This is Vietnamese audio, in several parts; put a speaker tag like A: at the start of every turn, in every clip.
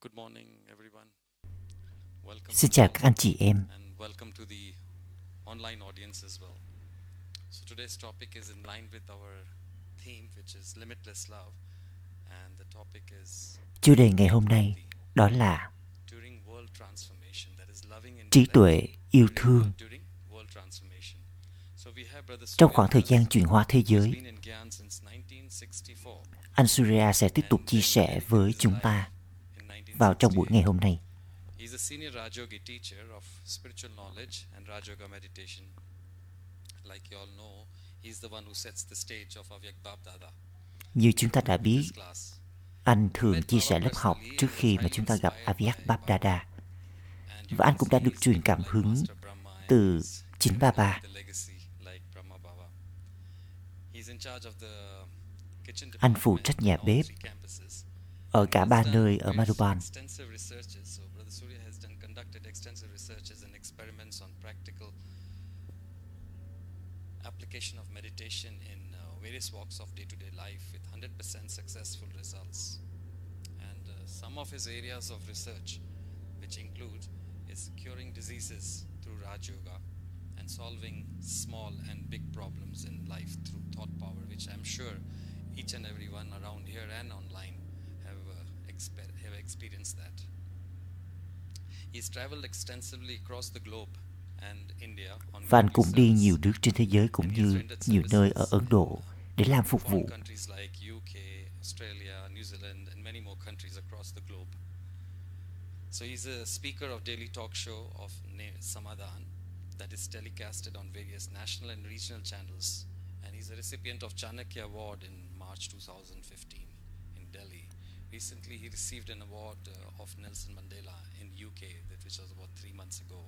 A: Good morning, everyone. Welcome
B: Xin
A: to
B: chào các anh chị em.
A: and welcome to the online audience as well. So today's topic is in line with our theme, which is limitless love, and the topic is
B: Chủ đề ngày hôm nay đó là
A: during world transformation. That is loving
B: trí tuệ, yêu thương
A: world- during world transformation. So we have Brother
B: trong khoảng thời gian chuyển hóa thế giới.
A: been in Gyan since 1964.
B: Anh Surya sẽ tiếp tục chia sẻ với chúng ta vào trong buổi
A: 1968.
B: ngày hôm nay.
A: He's a senior Rajogi teacher of spiritual knowledge and Rajoga meditation. Like you all know, he's the one who sets the stage of Avyak Bab Dada.
B: Như chúng ta đã biết, anh thường chia sẻ lớp học trước khi mà chúng ta gặp Avyak Bab Dada. Và anh cũng đã được truyền cảm hứng từ chính Baba. Anh phụ trách nhà bếp. Ở cả ba nơi ở Madhuban.
A: Application of meditation in uh, various walks of day-to-day life with 100% successful results. And uh, some of his areas of research, which include is curing diseases through Raj Yoga and solving small and big problems in life through thought power, which I'm sure each and everyone around here and online uh, exper- have experienced that. He's traveled extensively across the globe various
B: cũng đi nhiều nước trên thế giới cũng như nhiều nơi ở Ấn Độ để làm phục vụ.
A: So he's a speaker of daily talk show of Samadhan that is telecasted on various national and regional channels, and he's a recipient of Chanakya Award in March 2015 in Delhi. Recently, he received an award uh, of Nelson Mandela in UK, which was about three months ago.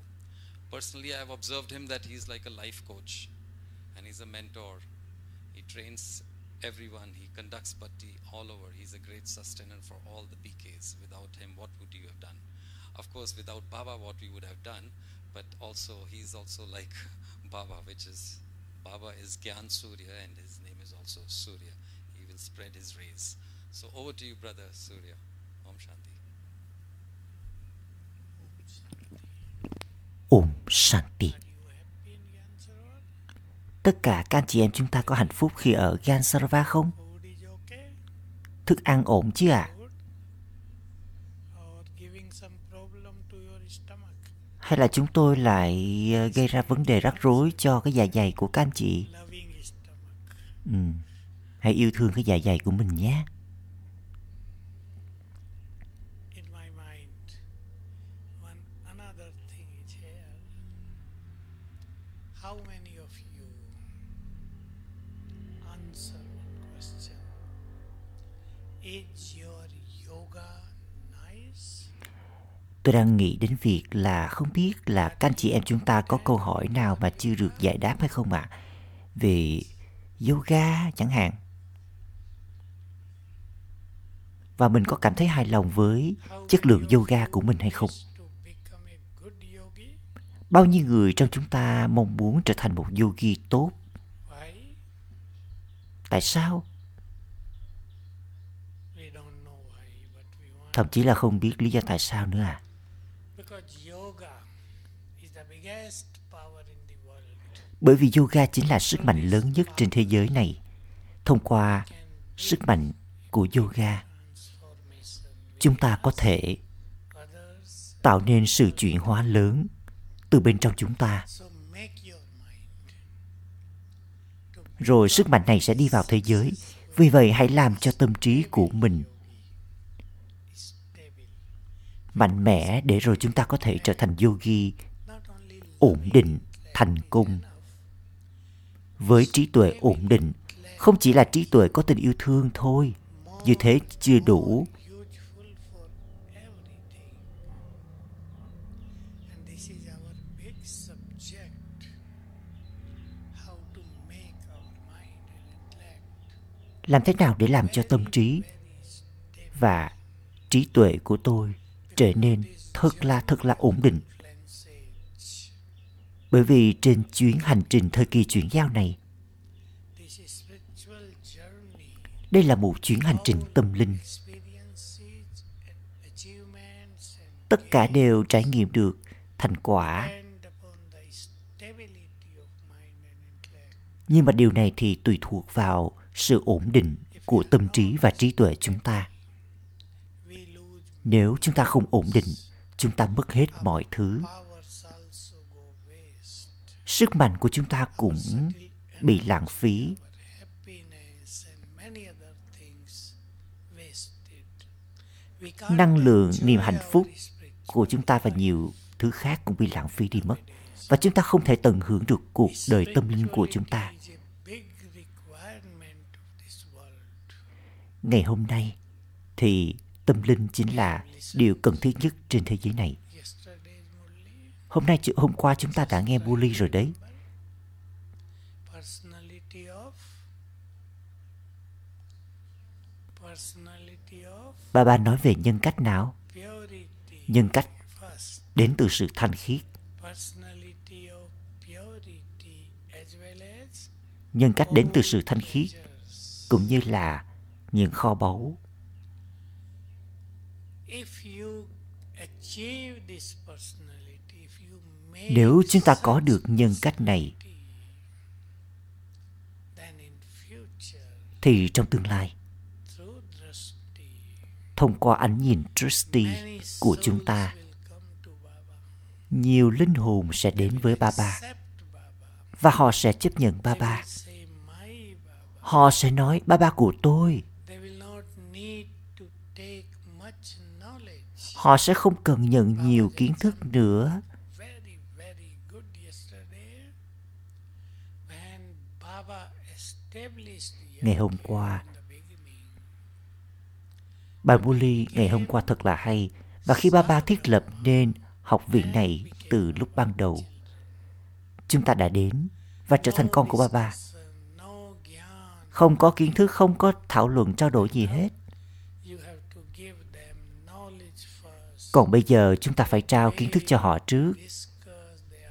A: Personally, I have observed him that he's like a life coach, and he's a mentor. He trains everyone. He conducts bhakti all over. He's a great sustainer for all the PKs. Without him, what would you have done? Of course, without Baba, what we would have done. But also, he's also like Baba, which is Baba is Gyan Surya, and his name is also Surya. He will spread his rays. So over to you, brother Surya. Om Shanti.
B: Om Shanti. Tất cả các anh chị em chúng ta có hạnh phúc khi ở Gansarva không? Thức ăn ổn chứ ạ? À? Hay là chúng tôi lại ờ, gây ra vấn đề rắc rối cho cái dạ dày của các anh chị? Ừ. Hãy yêu thương cái dạ dày của mình nhé. Tôi đang nghĩ đến việc là không biết là các anh chị em chúng ta có câu hỏi nào mà chưa được giải đáp hay không ạ? Về yoga chẳng hạn. Và mình có cảm thấy hài lòng với chất lượng yoga của mình hay không? Bao nhiêu người trong chúng ta mong muốn trở thành một yogi tốt? Tại sao? Thậm chí là không biết lý do tại sao nữa à.
C: Because yoga is the biggest power in the world.
B: Bởi vì yoga chính là sức mạnh lớn nhất trên thế giới này. Thông qua sức mạnh của yoga, chúng ta có thể tạo nên sự chuyển hóa lớn từ bên trong chúng ta. Rồi sức mạnh này sẽ đi vào thế giới. Vì vậy hãy làm cho tâm trí của mình mạnh mẽ để rồi chúng ta có thể trở thành yogi ổn định, thành công. Với trí tuệ ổn định, không chỉ là trí tuệ có tình yêu thương thôi. Như thế chưa đủ. Làm thế nào để làm cho tâm trí và trí tuệ của tôi trở nên thật là thật là ổn định. Bởi vì trên chuyến hành trình thời kỳ chuyển giao này, đây là một chuyến hành trình tâm linh. Tất cả đều trải nghiệm được thành quả. Nhưng mà điều này thì tùy thuộc vào sự ổn định của tâm trí và trí tuệ chúng ta. Nếu chúng ta không ổn định chúng ta mất hết mọi thứ
C: powers also go waste
B: sức mạnh của chúng ta cũng bị lãng phí. Năng lượng, niềm hạnh phúc của chúng ta và nhiều thứ khác cũng bị lãng phí đi mất. Và chúng ta không thể tận hưởng được cuộc đời tâm linh của chúng ta. Ngày hôm nay thì tâm linh chính là điều cần thiết nhất trên thế giới này hôm nay hôm qua chúng ta đã nghe Muli rồi đấy.
C: Personality of? Personality of?
B: Bà bà nói về nhân cách nào? Nhân cách đến từ sự thanh khiết.
C: Personality of purity as well as
B: nhân cách đến từ sự thanh khiết cũng như là những kho báu.
C: If you achieve this personality,
B: nếu chúng ta có được nhân cách này, thì trong tương lai, thông qua ánh nhìn Trusty của chúng ta, nhiều linh hồn sẽ đến với ba ba
C: Baba.
B: và họ sẽ chấp nhận ba ba
C: Baba.
B: họ sẽ nói, ba ba của tôi họ sẽ không cần nhận nhiều kiến thức nữa ngày hôm qua. Bài Muli ngày hôm qua thật là hay, và khi ba ba thiết lập nên học viện này từ lúc ban đầu, chúng ta đã đến và trở thành con của ba ba. Không có kiến thức, không có thảo luận, trao đổi gì hết. Còn bây giờ chúng ta phải trao kiến thức cho họ trước,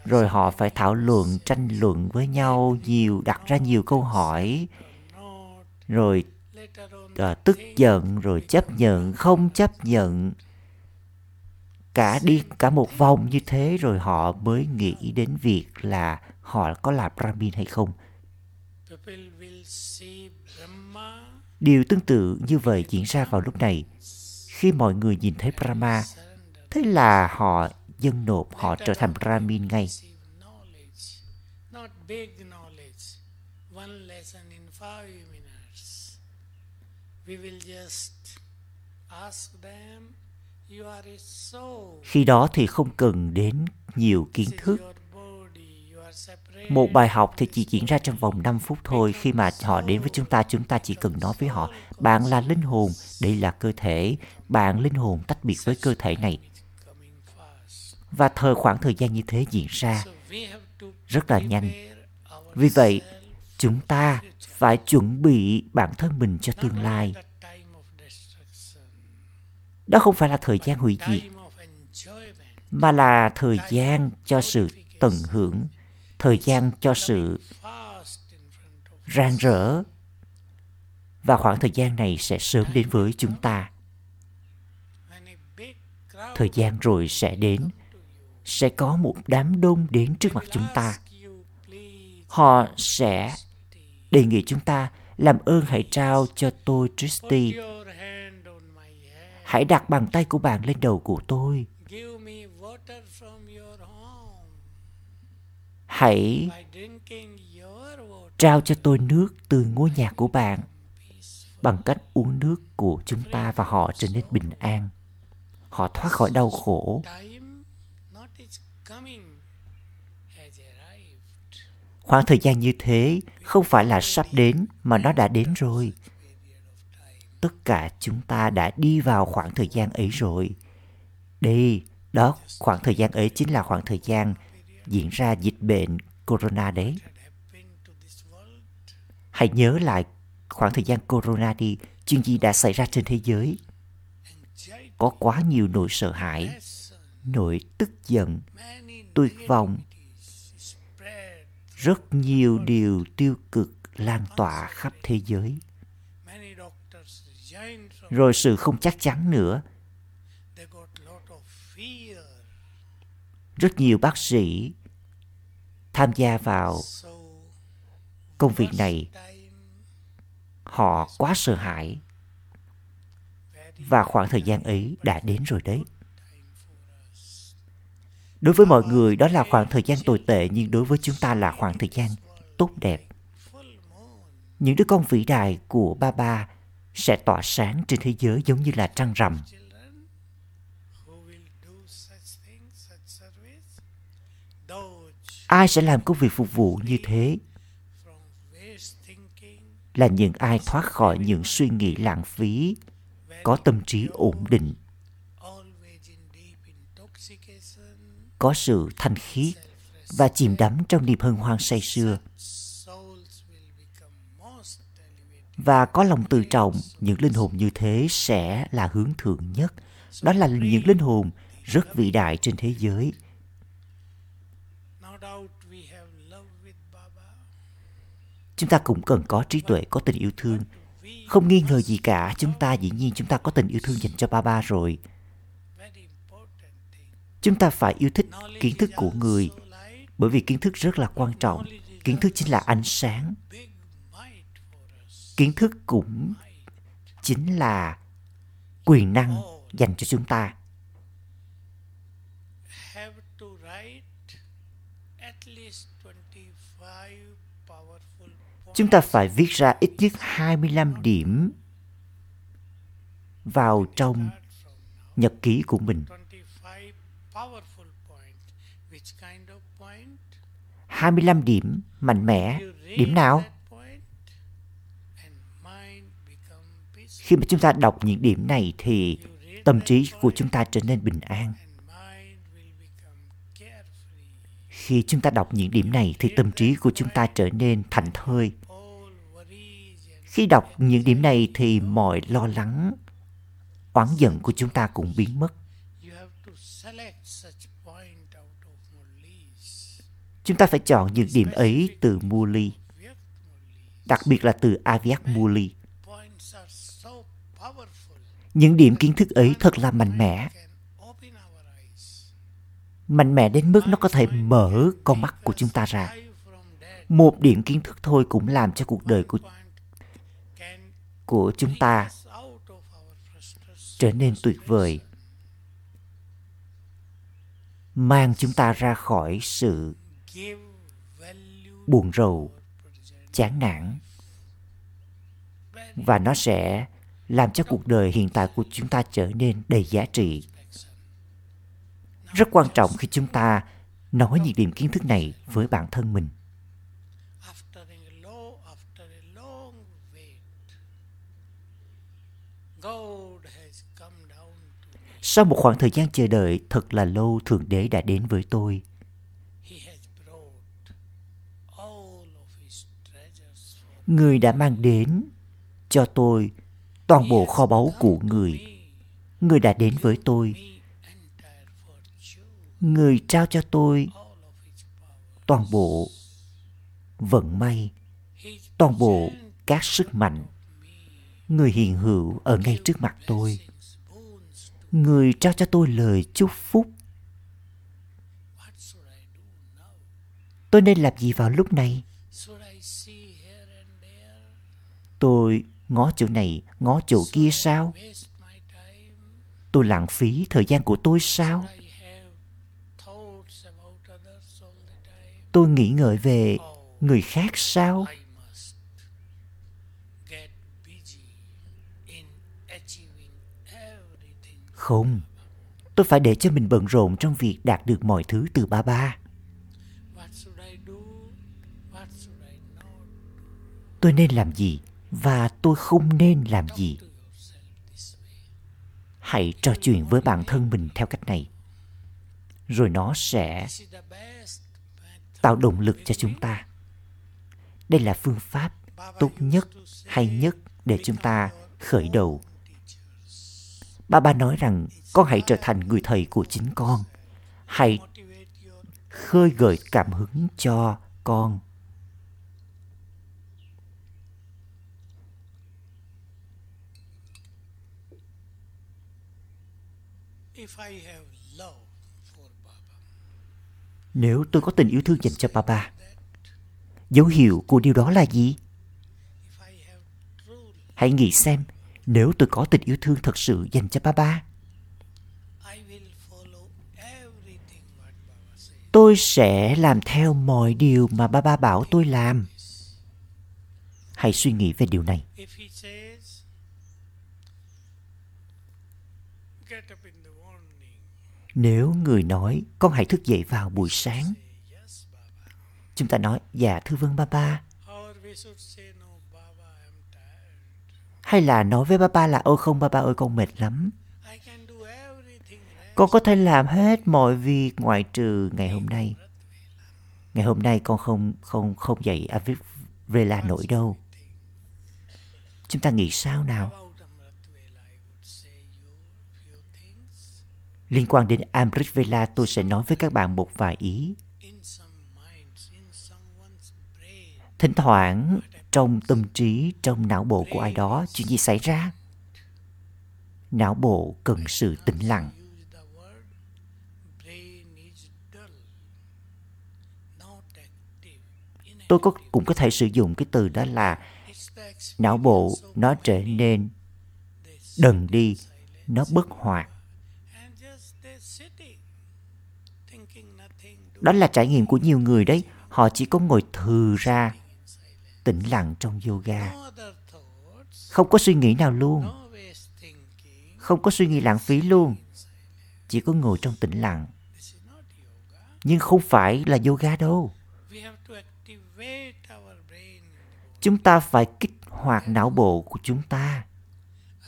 B: rồi họ phải thảo luận, tranh luận với nhau nhiều, đặt ra nhiều câu hỏi rồi à, tức giận rồi chấp nhận không chấp nhận. Cả đi cả một vòng như thế rồi họ mới nghĩ đến việc là họ có là brahmin hay không. Điều tương tự như vậy diễn ra vào lúc này. Khi mọi người nhìn thấy brahma thế là họ dâng nộp họ trở thành brahmin ngay.
C: Not big knowledge. One lesson in five minutes. We will just ask them, You are a soul
B: khi đó thì không cần đến nhiều kiến thức.
C: your body. You are separate.
B: một bài học thì chỉ diễn ra trong vòng 5 phút thôi. Khi mà họ đến với chúng ta chúng ta chỉ cần nói với họ bạn là linh hồn. Đây là cơ thể. Bạn linh hồn tách biệt với cơ thể này. Và thời khoảng thời gian như thế diễn ra rất là nhanh. vì vậy chúng ta phải chuẩn bị bản thân mình cho tương lai. Đó không phải là thời gian hủy diệt, mà là thời gian cho sự tận hưởng, thời gian cho sự rạng rỡ. Và khoảng thời gian này sẽ sớm đến với chúng ta. Thời gian rồi sẽ đến, sẽ có một đám đông đến trước mặt chúng ta. Họ sẽ đề nghị chúng ta làm ơn hãy trao cho tôi Tristy hãy đặt bàn tay của bạn lên đầu của tôi. Hãy trao cho tôi nước từ ngôi nhà của bạn bằng cách uống nước của chúng ta và họ trở nên bình an. Họ thoát khỏi đau khổ. Khoảng thời gian như thế không phải là sắp đến, mà nó đã đến rồi. Tất cả chúng ta đã đi vào khoảng thời gian ấy rồi. Đây, đó, khoảng thời gian ấy chính là khoảng thời gian diễn ra dịch bệnh corona đấy. Hãy nhớ lại khoảng thời gian corona đi, chuyện gì đã xảy ra trên thế giới. Có quá nhiều nỗi sợ hãi, nỗi tức giận, tuyệt vọng rất nhiều điều tiêu cực lan tỏa khắp thế giới. Rồi sự không chắc chắn nữa. Rất nhiều bác sĩ tham gia vào công việc này. Họ quá sợ hãi. Và khoảng thời gian ấy đã đến rồi đấy đối với mọi người, đó là khoảng thời gian tồi tệ, nhưng đối với chúng ta là khoảng thời gian tốt đẹp. Những đứa con vĩ đại của ba ba sẽ tỏa sáng trên thế giới giống như là trăng rằm. Ai sẽ làm công việc phục vụ như thế? Là những ai thoát khỏi những suy nghĩ lãng phí, có tâm trí ổn định? Có sự thanh khiết và chìm đắm trong niềm hân hoan say sưa. Và có lòng tự trọng, những linh hồn như thế sẽ là hướng thượng nhất. Đó là những linh hồn rất vĩ đại trên thế giới. Chúng ta cũng cần có trí tuệ, có tình yêu thương. Không nghi ngờ gì cả, chúng ta dĩ nhiên chúng ta có tình yêu thương dành cho ba ba rồi chúng ta phải yêu thích kiến thức của người, bởi vì kiến thức rất là quan trọng. Kiến thức chính là ánh sáng. Kiến thức cũng chính là quyền năng dành cho chúng ta. Chúng ta phải viết ra ít nhất 25 điểm vào trong nhật ký của mình.
C: 25 powerful point. Which kind of point?
B: 25 điểm mạnh mẽ. Điểm nào? khi mà chúng ta đọc những điểm này thì tâm trí của chúng ta trở nên bình an. khi chúng ta đọc những điểm này thì tâm trí của chúng ta trở nên thành thơi. khi đọc những điểm này thì mọi lo lắng oán giận của chúng ta cũng biến mất
C: you have to select such point out of Murlis
B: chúng ta phải chọn những điểm ấy từ Muli, đặc biệt là từ Aviak Muli. Những điểm kiến thức ấy thật là mạnh mẽ. Mạnh mẽ đến mức nó có thể mở con mắt của chúng ta ra. Một điểm kiến thức thôi cũng làm cho cuộc đời của của chúng ta trở nên tuyệt vời, mang chúng ta ra khỏi sự buồn rầu, chán nản. Và nó sẽ làm cho cuộc đời hiện tại của chúng ta trở nên đầy giá trị. Rất quan trọng khi chúng ta nói những điểm kiến thức này với bản thân mình. Sau một khoảng thời gian chờ đợi thật là lâu, thượng đế đã đến với tôi. Người đã mang đến cho tôi toàn bộ kho báu của người. Người đã đến với tôi. Người trao cho tôi toàn bộ vận may, toàn bộ các sức mạnh. Người hiện hữu ở ngay trước mặt tôi. Người trao cho tôi lời chúc phúc. Tôi nên làm gì vào lúc này? Tôi ngó chỗ này, ngó chỗ kia sao? Tôi lãng phí thời gian của tôi sao? Tôi nghĩ ngợi về người khác sao? Không, tôi phải để cho mình bận rộn trong việc đạt được mọi thứ từ ba ba. Tôi nên làm gì? Và tôi không nên làm gì. Hãy trò chuyện với bản thân mình theo cách này. Rồi nó sẽ tạo động lực cho chúng ta. Đây là phương pháp tốt nhất, hay nhất để chúng ta khởi đầu. Ba ba nói rằng, con hãy trở thành người thầy của chính con. Hãy khơi gợi cảm hứng cho con
C: If I have love for Baba,
B: nếu tôi có tình yêu thương dành cho Baba, dấu hiệu của điều đó là gì? Hãy nghĩ xem, nếu tôi có tình yêu thương thật sự dành cho Baba,
C: I will follow everything what Baba says.
B: tôi sẽ làm theo mọi điều mà Baba bảo tôi làm. Hãy suy nghĩ về điều này.
C: If he says, get up in the morning,
B: nếu người nói, con hãy thức dậy vào buổi sáng, chúng ta nói, dạ thưa vâng Baba.
C: ba.
B: Hay là nói với Baba là, ôi không Baba ơi con mệt lắm. Con có thể làm hết mọi việc ngoại trừ ngày hôm nay. Ngày hôm nay con không không không dậy à, Avik nổi đâu. Chúng ta nghĩ sao nào?
C: About Amrit Vela, I would say you few things.
B: Liên quan đến Amrit Vela tôi sẽ nói với các bạn một vài ý. Thỉnh thoảng trong tâm trí, trong não bộ của ai đó chuyện gì xảy ra? Não bộ cần sự tĩnh lặng. Tôi có cũng có thể sử dụng cái từ đó là não bộ nó trở nên đần đi, nó bất hoạt. Đó là trải nghiệm của nhiều người đấy. Họ chỉ có ngồi thừ ra, tĩnh lặng trong yoga. Không có suy nghĩ nào luôn, không có suy nghĩ lãng phí luôn. Chỉ có ngồi trong tĩnh lặng. Nhưng không phải là yoga đâu. Chúng ta phải kích hoạt não bộ của chúng ta.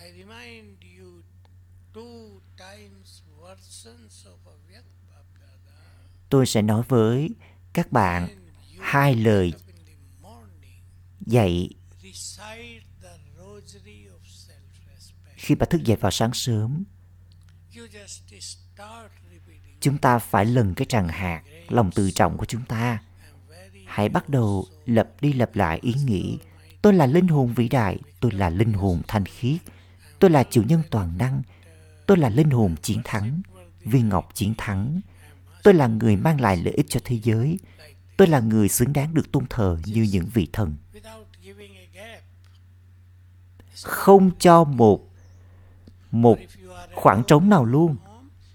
C: I remind you two times versions of a Vyakt Bapdada.
B: Tôi sẽ nói với các bạn hai lời dạy khi bà thức dậy vào sáng sớm. Chúng ta phải lần cái tràng hạt lòng tự trọng của chúng ta. Hãy bắt đầu lặp đi lặp lại ý nghĩ Tôi là linh hồn vĩ đại, tôi là linh hồn thanh khiết, tôi là chủ nhân toàn năng, tôi là linh hồn chiến thắng, viên ngọc chiến thắng, tôi là người mang lại lợi ích cho thế giới, tôi là người xứng đáng được tôn thờ như những vị thần. Không cho một một khoảng trống nào luôn.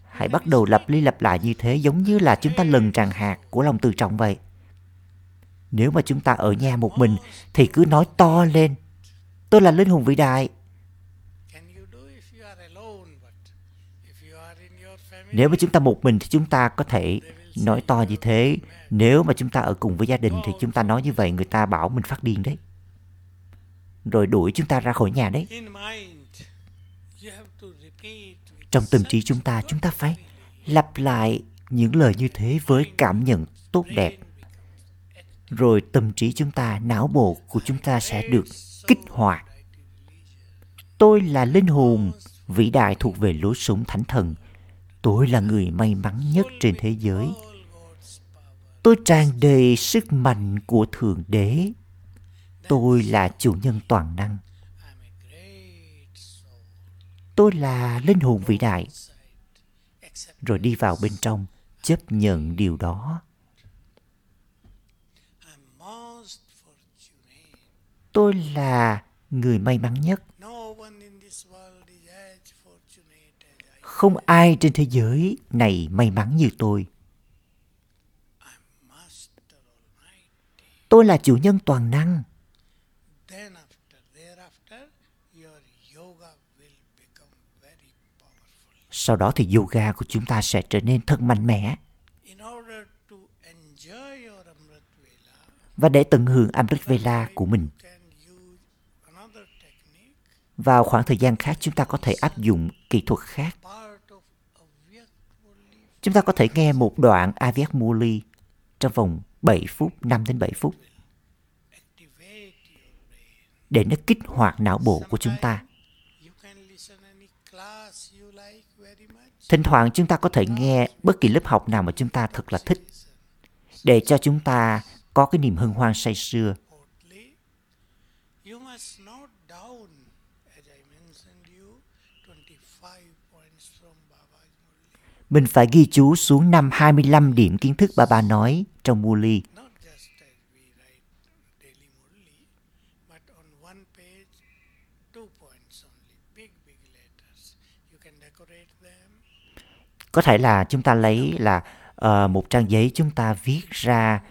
B: Hãy bắt đầu lặp đi lặp lại như thế giống như là chúng ta lần tràng hạt của lòng tự trọng vậy. Nếu mà chúng ta ở nhà một mình thì cứ nói to lên. Tôi là linh hồn vĩ đại.
C: can you do if you are alone? But if you are in your family,
B: nếu mà chúng ta một mình thì chúng ta có thể nói to như thế. Nếu mà chúng ta ở cùng với gia đình thì chúng ta nói như vậy người ta bảo mình phát điên đấy. Rồi đuổi chúng ta ra khỏi nhà đấy. Trong tâm trí chúng ta, chúng ta phải lặp lại những lời như thế với cảm nhận tốt đẹp. Rồi tâm trí chúng ta, não bộ của chúng ta sẽ được kích hoạt. Tôi là linh hồn vĩ đại thuộc về lối sống thánh thần. Tôi là người may mắn nhất trên thế giới. Tôi tràn đầy sức mạnh của Thượng Đế. Tôi là chủ nhân toàn năng. Tôi là linh hồn vĩ đại. Rồi đi vào bên trong, chấp nhận điều đó. Tôi là người may mắn nhất. Không ai trên thế giới này may mắn như tôi. Tôi là chủ nhân toàn năng. Sau đó thì yoga của chúng ta sẽ trở nên thật mạnh mẽ. Và để tận hưởng Amrit Vela của mình, vào khoảng thời gian khác chúng ta có thể áp dụng kỹ thuật khác. Chúng ta có thể nghe một đoạn Aviat Muli trong vòng 7 phút, 5 đến 7 phút để nó kích hoạt não bộ của chúng ta. Thỉnh thoảng chúng ta có thể nghe bất kỳ lớp học nào mà chúng ta thật là thích để cho chúng ta có cái niềm hân hoan say sưa. Mình phải ghi chú xuống năm 25 điểm kiến thức bà bà nói trong Muli. Có thể là chúng ta lấy là uh, một trang giấy chúng ta viết ra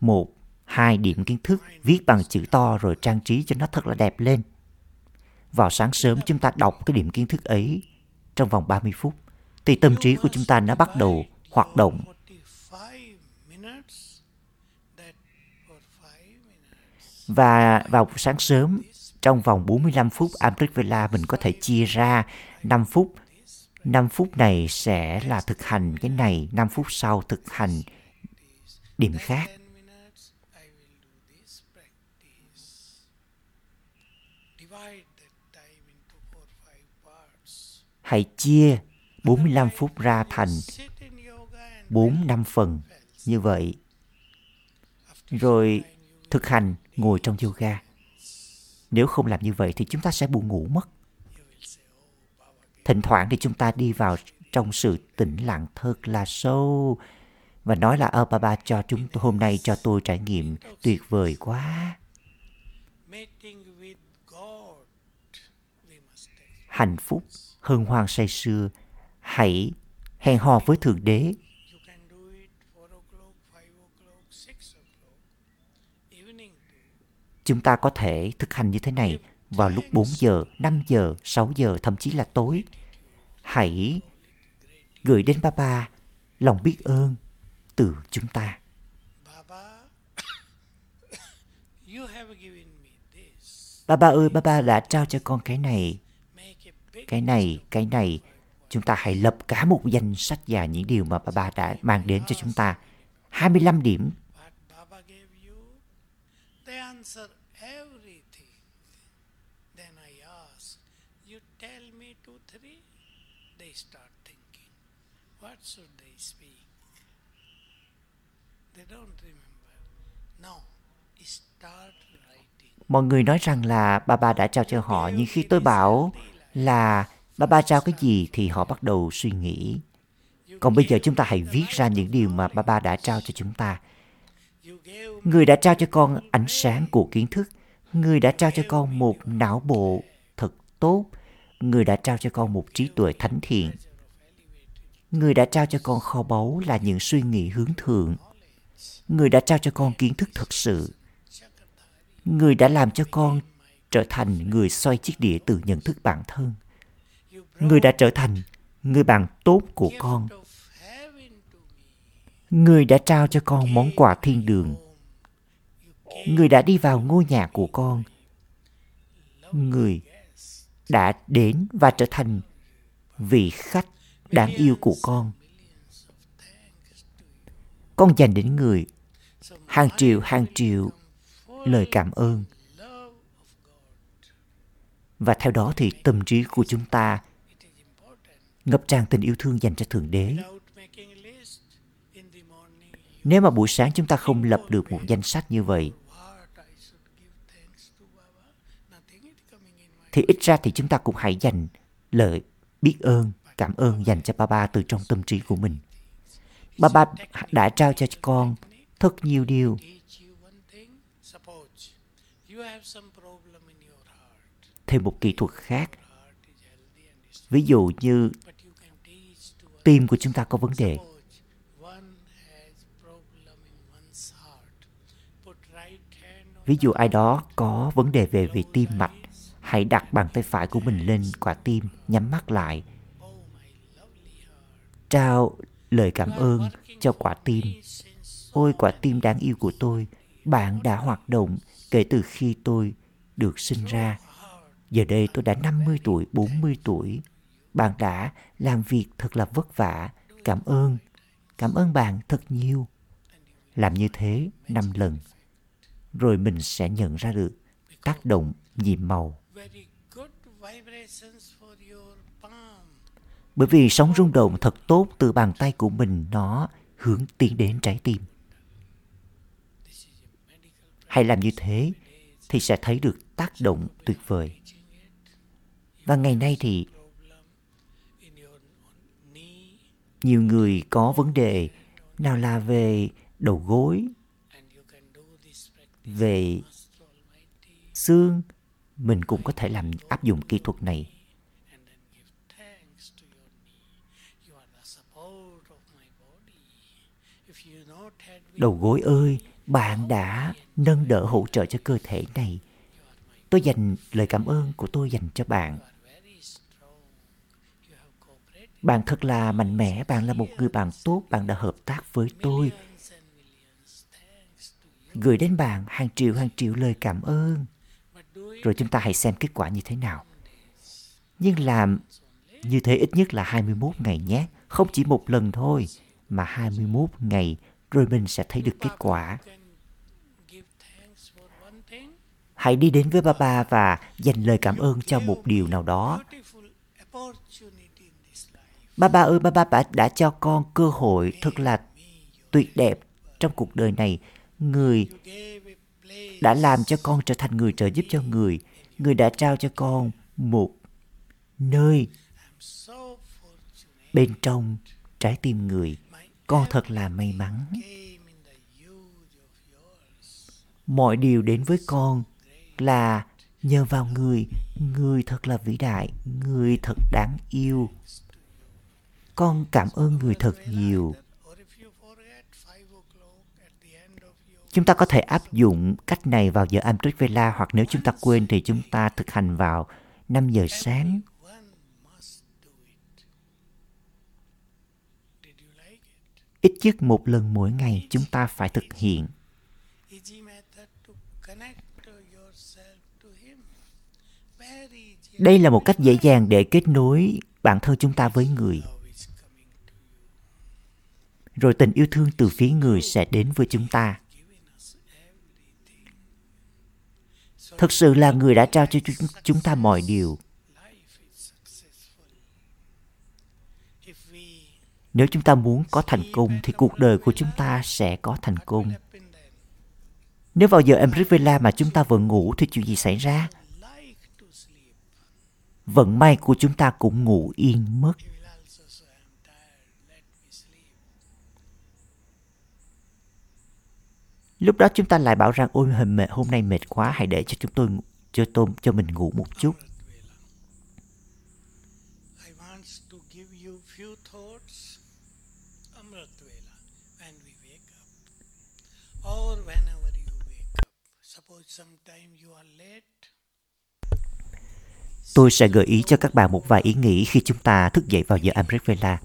B: một, hai điểm kiến thức, viết bằng chữ to rồi trang trí cho nó thật là đẹp lên. Vào sáng sớm chúng ta đọc cái điểm kiến thức ấy trong vòng 30 phút. Thì tâm trí của chúng ta đã bắt đầu hoạt động Và vào sáng sớm, trong vòng 45 phút Amrit Vela mình có thể chia ra 5 phút. 5 phút này sẽ là thực hành cái này, 5 phút sau thực hành điểm khác. Hãy chia 45 phút ra thành 4 năm phần như vậy. Rồi thực hành ngồi trong yoga. Nếu không làm như vậy thì chúng ta sẽ buồn ngủ mất. Thỉnh thoảng thì chúng ta đi vào trong sự tĩnh lặng thật là sâu và nói là ơ ba ba cho chúng tôi hôm nay cho tôi trải nghiệm tuyệt vời quá. Hạnh phúc, hân hoan say sưa, hãy hẹn hò với Thượng Đế
C: You can do it 4 o'clock, 5 o'clock, 6 o'clock, evening too.
B: Chúng ta có thể thực hành như thế này vào lúc 4 giờ, 5 giờ, 6 giờ, thậm chí là tối. Hãy gửi đến ba ba lòng biết ơn từ chúng ta.
C: Baba, you have given me this.
B: Ba ba ơi, ba ba đã trao cho con cái này, cái này, cái này. Chúng ta hãy lập cả một danh sách và những điều mà ba đã mang đến cho chúng ta. 25 điểm.
C: what Baba gave you. They answer everything. Then I ask, you tell me two, three. They start thinking, what should they speak? They don't remember. No, start writing.
B: Mọi người nói rằng là ba ba đã trao cho họ, nhưng khi tôi bảo là ba ba trao cái gì thì họ bắt đầu suy nghĩ. Còn bây giờ chúng ta hãy viết ra những điều mà ba ba đã trao cho chúng ta. Người đã trao cho con ánh sáng của kiến thức. Người đã trao cho con một não bộ thật tốt. Người đã trao cho con một trí tuệ thánh thiện. Người đã trao cho con kho báu là những suy nghĩ hướng thượng. Người đã trao cho con kiến thức thật sự. Người đã làm cho con trở thành người xoay chiếc đĩa từ nhận thức bản thân. Người đã trở thành người bạn tốt của con. Người đã trao cho con món quà thiên đường. Người đã đi vào ngôi nhà của con. Người đã đến và trở thành vị khách đáng yêu của con. Con dành đến người hàng triệu hàng triệu lời cảm ơn và theo đó thì tâm trí của chúng ta ngập tràn tình yêu thương dành cho thượng đế. Nếu mà buổi sáng chúng ta không lập được một danh sách như vậy, thì ít ra thì chúng ta cũng hãy dành lời biết ơn, cảm ơn dành cho Baba từ trong tâm trí của mình. Baba đã trao cho con thật nhiều điều. Thêm một kỹ thuật khác. Ví dụ như tim của chúng ta có vấn đề. Ví dụ ai đó có vấn đề về về tim mạch, hãy đặt bàn tay phải của mình lên quả tim, nhắm mắt lại. Trao lời cảm ơn cho quả tim. Ôi, quả tim đáng yêu của tôi, bạn đã hoạt động kể từ khi tôi được sinh ra. Giờ đây tôi đã 50 tuổi 40 tuổi bạn đã làm việc thật là vất vả. Cảm ơn. Cảm ơn bạn thật nhiều. Làm như thế năm lần, rồi mình sẽ nhận ra được tác động nhiệm màu. Bởi vì sóng rung động thật tốt từ bàn tay của mình, nó hướng tiến đến trái tim. Hãy làm như thế thì sẽ thấy được tác động tuyệt vời. Và ngày nay thì nhiều người có vấn đề. Nào là về đầu gối, về xương, mình cũng có thể làm, áp dụng kỹ thuật này. Đầu gối ơi, bạn đã nâng đỡ hỗ trợ cho cơ thể này. Tôi dành lời cảm ơn của tôi dành cho bạn
C: you are very strong. You have cooperated
B: bạn thật là mạnh mẽ, bạn là một người bạn tốt, bạn đã hợp tác với tôi. Gửi đến bạn hàng triệu hàng triệu lời cảm ơn. Rồi chúng ta hãy xem kết quả như thế nào. Nhưng làm như thế ít nhất là 21 ngày nhé. Không chỉ một lần thôi, mà 21 ngày rồi mình sẽ thấy được kết quả. Hãy đi đến với Baba và dành lời cảm ơn cho một điều nào đó.
C: Ba ba ơi, ba ba
B: Baba ơi đã, đã cho con cơ hội thật là tuyệt đẹp trong cuộc đời này. Người đã làm cho con trở thành người trợ giúp cho người. Người đã trao cho con một nơi bên trong trái tim người. Con thật là may mắn. Mọi điều đến với con là nhờ vào người. Người thật là vĩ đại. Người thật đáng yêu con cảm ơn người thật nhiều chúng ta có thể áp dụng cách này vào giờ Amrit Vela hoặc nếu chúng ta quên thì chúng ta thực hành vào 5 giờ sáng. Ít nhất một lần mỗi ngày chúng ta phải thực hiện. Đây là một cách dễ dàng để kết nối bản thân chúng ta với người.
C: Love is coming to you.
B: Rồi tình yêu thương từ phía người sẽ đến với chúng ta. Thực sự là người đã trao cho chúng, chúng ta mọi điều. Nếu chúng ta muốn có thành công thì cuộc đời của chúng ta sẽ có thành công. Nếu vào giờ Amrit Vela mà chúng ta vẫn ngủ thì chuyện gì xảy ra? Vận may của chúng ta cũng ngủ yên mất.
C: he will also say, I'm tired, let me sleep.
B: Lúc đó chúng ta lại bảo rằng ôi hôm mệt hôm nay mệt quá hãy để cho chúng tôi cho tôi cho mình ngủ một chút. Tôi sẽ gợi ý cho các bạn một vài ý nghĩ khi chúng ta thức dậy vào giờ Amrit Vela.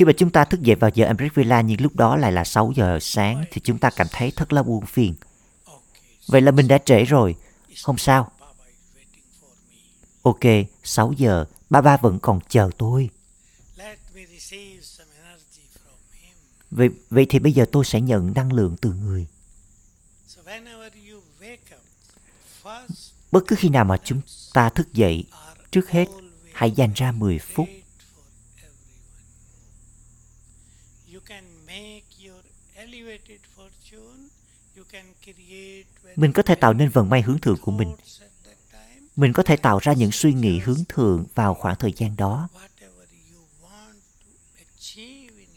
B: Khi mà chúng ta thức dậy vào giờ Amrit Villa nhưng lúc đó lại là 6 giờ sáng thì chúng ta cảm thấy thật là buồn phiền. Vậy là mình đã trễ rồi. Không sao. Ok, 6 giờ, ba ba vẫn còn chờ tôi. Vậy, vậy thì bây giờ tôi sẽ nhận năng lượng từ người. Bất cứ khi nào mà chúng ta thức dậy, trước hết hãy dành ra 10 phút Mình có thể tạo nên vận may hướng thượng của mình. Mình có thể tạo ra những suy nghĩ hướng thượng vào khoảng thời gian đó.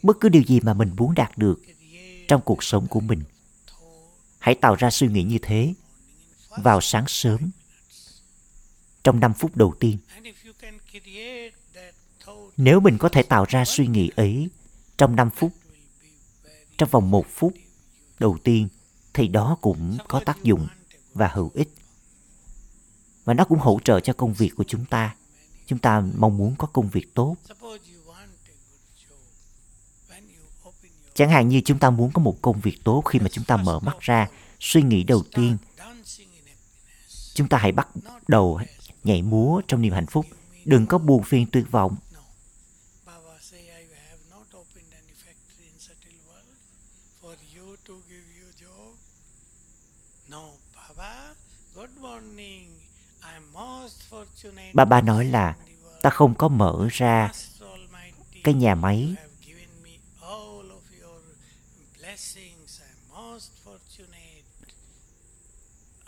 B: Bất cứ điều gì mà mình muốn đạt được trong cuộc sống của mình, hãy tạo ra suy nghĩ như thế vào sáng sớm trong 5 phút đầu tiên. Nếu mình có thể tạo ra suy nghĩ ấy trong 5 phút, trong vòng một phút đầu tiên, thì đó cũng có tác dụng và hữu ích. Và nó cũng hỗ trợ cho công việc của chúng ta. Chúng ta mong muốn có công việc tốt. Chẳng hạn như chúng ta muốn có một công việc tốt khi mà chúng ta mở mắt ra, suy nghĩ đầu tiên, chúng ta hãy bắt đầu nhảy múa trong niềm hạnh phúc. Đừng có buồn phiền tuyệt vọng.
C: no baba say i have not opened any factory in subtle world for you to give you job no baba good morning i am
B: Bà bà nói là ta không có mở ra cái nhà máy
C: you have given me all of your blessings. I'm most fortunate.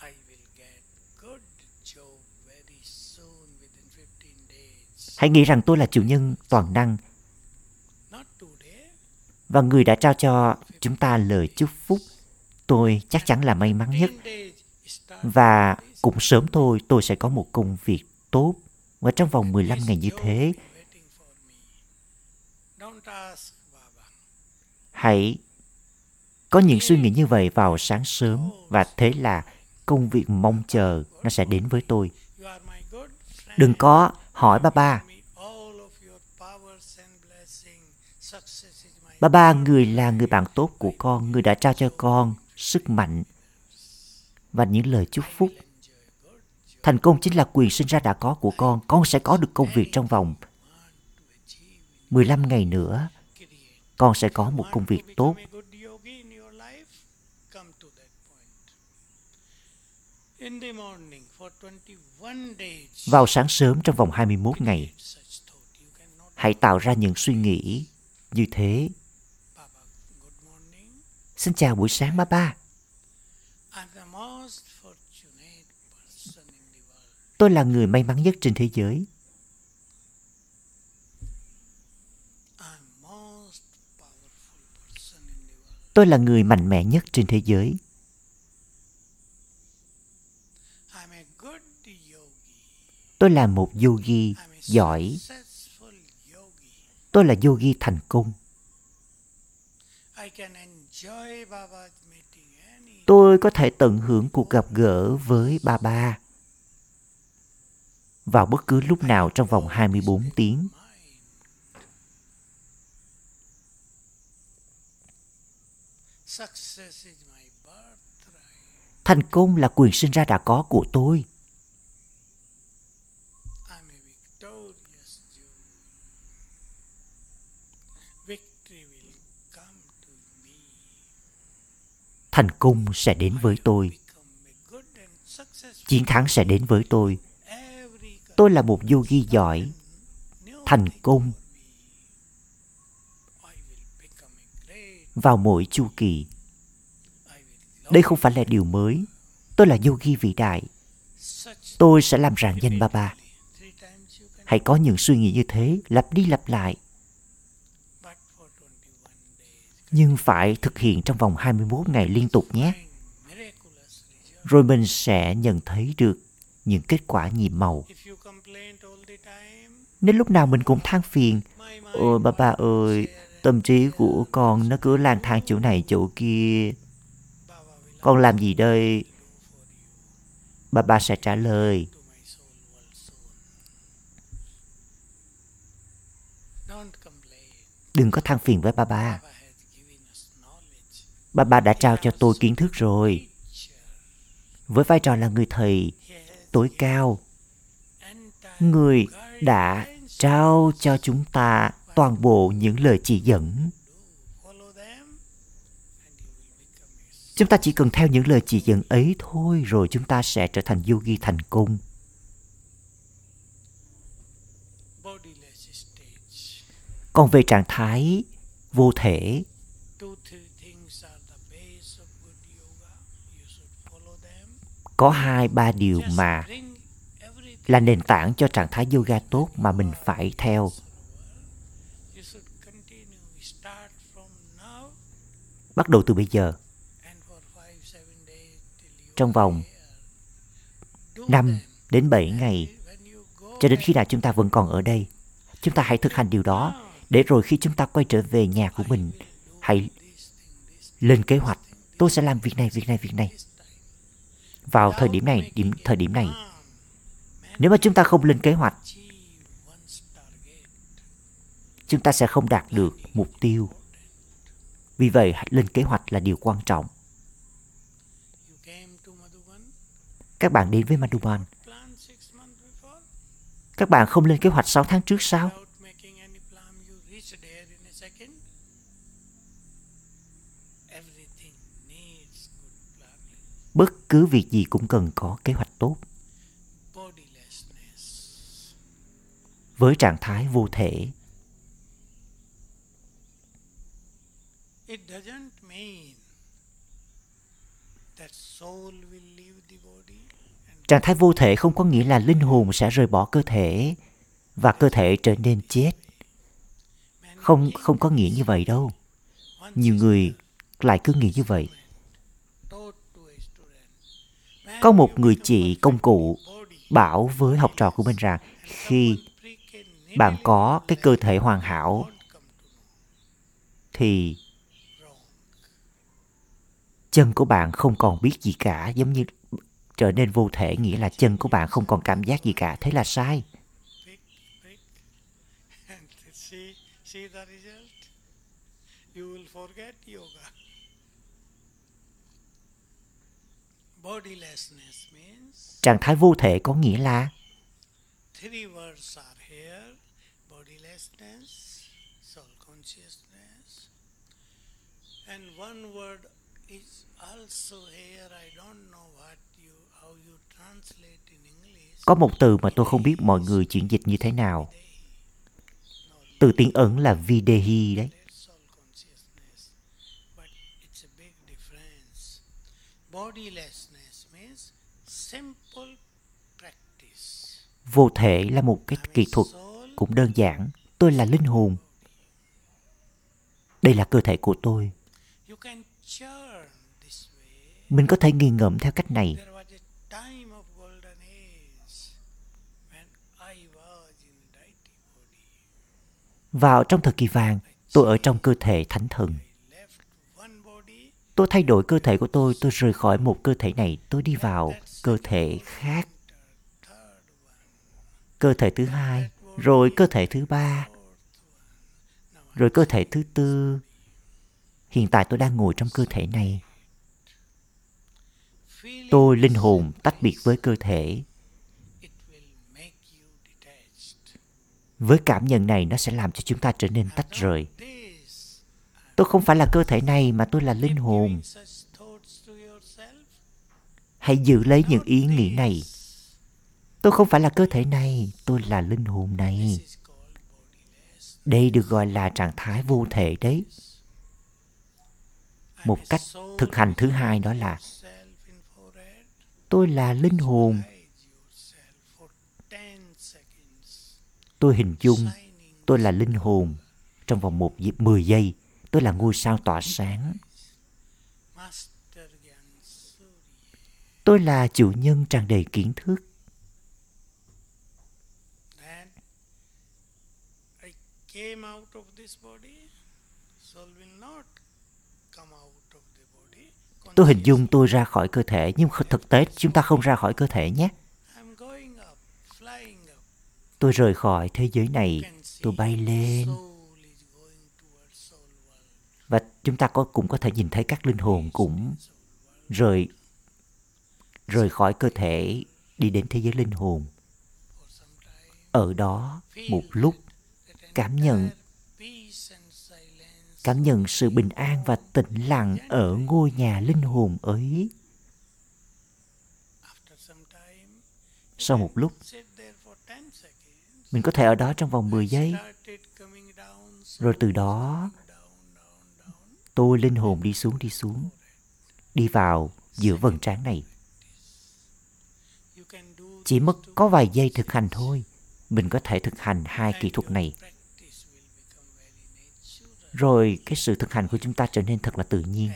C: I will get good Job very soon within 15 days.
B: Hãy nghĩ rằng tôi là chủ nhân toàn năng và người đã trao cho chúng ta lời chúc phúc. Tôi chắc chắn là may mắn nhất
C: 15 days start
B: và cũng sớm thôi tôi sẽ có một công việc tốt và trong vòng 15 ngày như thế, hãy có những suy nghĩ như vậy vào sáng sớm và thế là công việc mong chờ nó sẽ đến với tôi đừng có hỏi ba ba ba ba, người là người bạn tốt của con, người đã trao cho con sức mạnh và những lời chúc phúc thành công chính là quyền sinh ra đã có của con. Con sẽ có được công việc trong vòng 15 ngày nữa. Con sẽ có một công việc tốt. Vào sáng sớm trong vòng 21 ngày, hãy tạo ra những suy nghĩ như thế. Xin chào buổi sáng, ba ba
C: I'm the most fortunate person in the world
B: tôi là người may mắn nhất trên thế giới. Tôi là người mạnh mẽ nhất trên thế giới. Tôi là một yogi giỏi. Tôi là yogi thành công. Tôi có thể tận hưởng cuộc gặp gỡ với ba ba vào bất cứ lúc nào trong vòng 24 tiếng. Thành công là quyền sinh ra đã có của tôi. Thành công sẽ đến với tôi. Chiến thắng sẽ đến với tôi. Tôi là một yogi giỏi, thành công vào mỗi chu kỳ. Đây không phải là điều mới. Tôi là yogi vĩ đại. Tôi sẽ làm rạng danh ba ba. Hãy có những suy nghĩ như thế, lặp đi lặp lại. Nhưng phải thực hiện trong vòng 21 ngày liên tục nhé. Rồi mình sẽ nhận thấy được những kết quả nhiệm màu nên lúc nào mình cũng than phiền, Ôi bà
C: bà
B: ơi, tâm trí của con nó cứ lang thang chỗ này chỗ kia. Con làm gì đây? Bà bà sẽ trả lời. Đừng có than phiền với bà bà.
C: Baba
B: bà đã trao cho tôi kiến thức rồi. Với vai trò là người thầy tối cao, người đã trao cho chúng ta toàn bộ những lời chỉ dẫn. Chúng ta chỉ cần theo những lời chỉ dẫn ấy thôi rồi chúng ta sẽ trở thành yogi thành công. Còn về trạng thái vô thể, có hai ba điều mà là nền tảng cho trạng thái yoga tốt mà mình phải theo. Bắt đầu từ bây giờ, trong vòng 5 đến 7 ngày cho đến khi nào chúng ta vẫn còn ở đây. Chúng ta hãy thực hành điều đó để rồi khi chúng ta quay trở về nhà của mình, hãy lên kế hoạch. Tôi sẽ làm việc này, việc này, việc này. Vào thời điểm này, điểm thời điểm này. Nếu mà chúng ta không lên kế hoạch, chúng ta sẽ không đạt được mục tiêu. Vì vậy, lên kế hoạch là điều quan trọng. Các bạn đến với Madhuban, các bạn không lên kế hoạch 6 tháng trước sao? Bất cứ việc gì cũng cần có kế hoạch tốt. Với trạng thái vô thể,
C: It doesn't mean that soul will leave the body and
B: trạng thái vô thể không có nghĩa là linh hồn sẽ rời bỏ cơ thể và cơ thể trở nên chết. Không không có nghĩa như vậy đâu. Nhiều người lại cứ nghĩ như vậy. Có một người chị công cụ bảo với học trò của mình rằng khi bạn có cái cơ thể hoàn hảo, thì chân của bạn không còn biết gì cả, giống như trở nên vô thể, nghĩa là chân của bạn không còn cảm giác gì cả. Thế là sai. Trạng thái vô thể có nghĩa là three words are here bodilessness soul consciousness and one word is also here. I don't know what you how you translate in English. Có một từ mà tôi không biết mọi người chuyển dịch như thế nào. Từ tiếng Ấn là videhi đấy. Bodilessness means simple vô thể là một cái kỹ thuật cũng đơn giản. Tôi là linh hồn. Đây là cơ thể của tôi mình có thể nghi ngẫm theo cách này. Vào trong thời kỳ vàng, tôi ở trong cơ thể thánh thần. Tôi thay đổi cơ thể của tôi tôi rời khỏi một cơ thể này, tôi đi vào cơ thể khác. Cơ thể thứ hai, rồi cơ thể thứ ba, rồi cơ thể thứ tư. Hiện tại tôi đang ngồi trong cơ thể này tôi linh hồn tách biệt với cơ thể với cảm nhận này nó sẽ làm cho chúng ta trở nên tách rời tôi không phải là cơ thể này mà tôi là linh hồn hãy giữ lấy những ý nghĩ này Tôi không phải là cơ thể này, tôi là linh hồn này. Đây được gọi là trạng thái vô thể đấy. Một cách thực hành thứ hai đó là tôi là linh hồn. Tôi hình dung tôi là linh hồn trong vòng một dịp 10 giây. Tôi là ngôi sao tỏa sáng. Tôi là chủ nhân tràn đầy kiến thức. came out of this body, soul will not come out. Tôi hình dung tôi ra khỏi cơ thể, nhưng thực tế chúng ta không ra khỏi cơ thể nhé. Tôi rời khỏi thế giới này, tôi bay lên. Và chúng ta có cũng có thể nhìn thấy các linh hồn cũng rời rời khỏi cơ thể đi đến thế giới linh hồn. Ở đó một lúc cảm nhận cảm nhận sự bình an và tĩnh lặng ở ngôi nhà linh hồn ấy. Sau một lúc, mình có thể ở đó trong vòng 10 giây. Rồi từ đó, tôi linh hồn đi xuống đi xuống, đi vào giữa vầng trán này. Chỉ mất có vài giây thực hành thôi, mình có thể thực hành hai kỹ thuật này rồi cái sự thực hành của chúng ta trở nên thật là tự nhiên.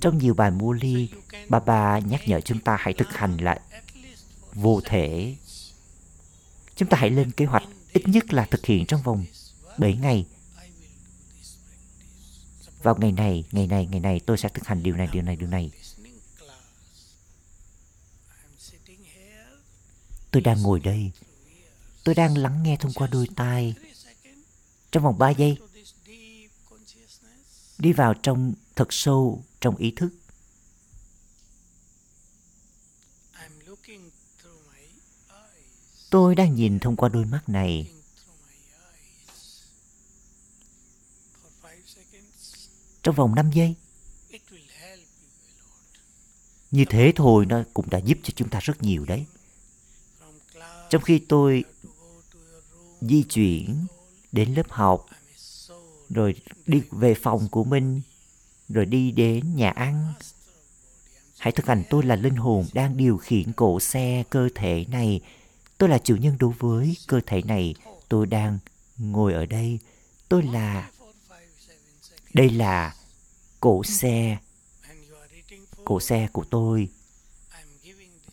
B: Trong nhiều bài mua ly, bà bà nhắc nhở chúng ta hãy thực hành là vô thể. Chúng ta hãy lên kế hoạch ít nhất là thực hiện trong vòng 7 ngày. Vào ngày này ngày này ngày này tôi sẽ thực hành điều này điều này điều này. Tôi đang ngồi đây. Tôi đang lắng nghe thông qua đôi tai. Trong vòng 3 giây, đi vào trong thật sâu trong ý thức. Tôi đang nhìn thông qua đôi mắt này. Trong vòng 5 giây. Như thế thôi nó cũng đã giúp cho chúng ta rất nhiều đấy. Trong khi tôi di chuyển đến lớp học, rồi đi về phòng của mình, rồi đi đến nhà ăn, hãy thực hành tôi là linh hồn đang điều khiển cỗ xe cơ thể này. Tôi là chủ nhân đối với cơ thể này. Tôi đang ngồi ở đây. Tôi là, đây là cỗ xe,
C: Cổ
B: cỗ xe của tôi.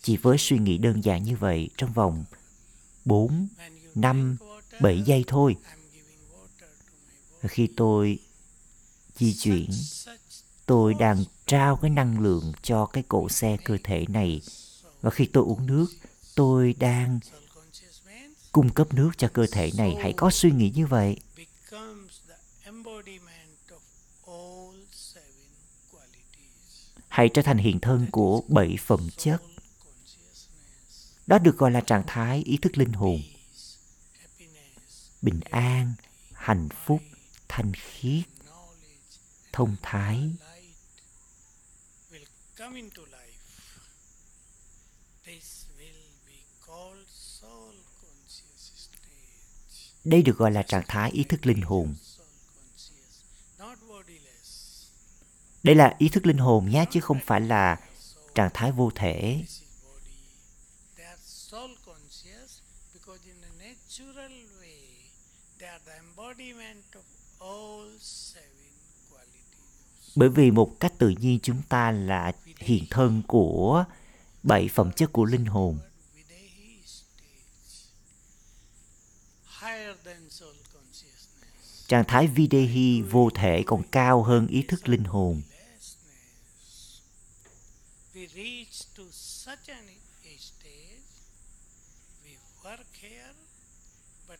B: Chỉ với suy nghĩ đơn giản như vậy, trong vòng 4, 5, 7 giây thôi. Khi tôi di chuyển tôi đang trao cái năng lượng cho cái cỗ xe cơ thể này. Và khi tôi uống nước tôi đang cung cấp nước cho cơ thể này. Hãy có suy nghĩ như vậy. Hãy trở thành hiện thân của bảy phẩm chất đó được gọi là trạng thái ý thức linh hồn. Bình an, hạnh phúc, thanh khiết, thông thái. Đây được gọi là trạng thái ý thức linh hồn. Đây là ý thức linh hồn nhé, chứ không phải là trạng thái vô thể
C: This is body. They are soul conscious because in a natural way they are the embodiment of all seven qualities
B: bởi vì một cách tự nhiên chúng ta là hiện thân của bảy phẩm chất của linh hồn
C: Videhi stage. Higher than soul consciousness.
B: trạng thái videhi vô thể còn cao hơn ý thức linh hồn
C: Lessness. We reach to such an a stage, we work here, but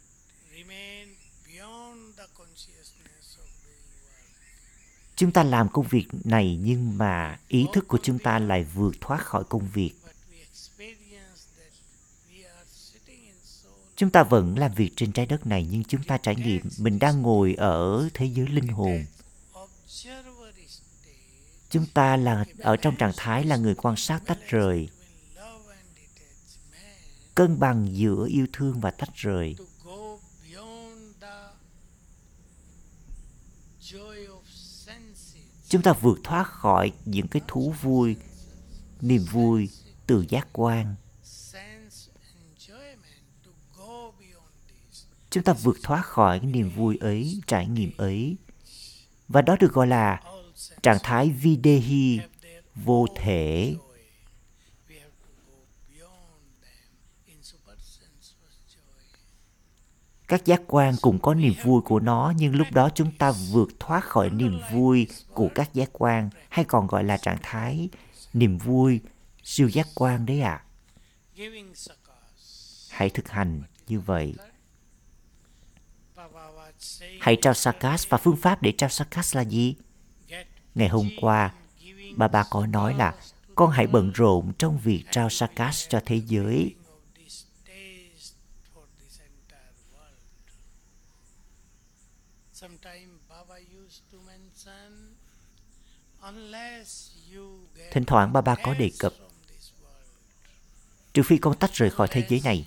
C: remain beyond the consciousness of the world
B: chúng ta làm công việc này nhưng mà ý thức của chúng ta lại vượt thoát khỏi công việc. Chúng ta vẫn làm việc trên trái đất này nhưng chúng ta trải nghiệm mình đang ngồi ở thế giới linh hồn. Chúng ta là, ở trong trạng thái là người quan sát tách rời, cân bằng giữa yêu thương và tách rời
C: to go beyond the joy of senses
B: chúng ta vượt thoát khỏi những cái thú vui, niềm vui từ giác quan. Chúng ta vượt thoát khỏi cái niềm vui ấy, trải nghiệm ấy. Và đó được gọi là trạng thái videhi, vô thể. Các giác quan cũng có niềm vui của nó, nhưng lúc đó chúng ta vượt thoát khỏi niềm vui của các giác quan, hay còn gọi là trạng thái niềm vui siêu giác quan đấy ạ.
C: À.
B: hãy thực hành như vậy. Hãy trao sakas và phương pháp để trao sakas là gì? Ngày hôm qua bà bà có nói là con hãy bận rộn trong việc trao sakas cho thế giới
C: of this taste for this entire world. Sometime Baba used to mention unless you get
B: thỉnh thoảng ba ba có đề cập. Trừ phi con tách rời khỏi thế giới này.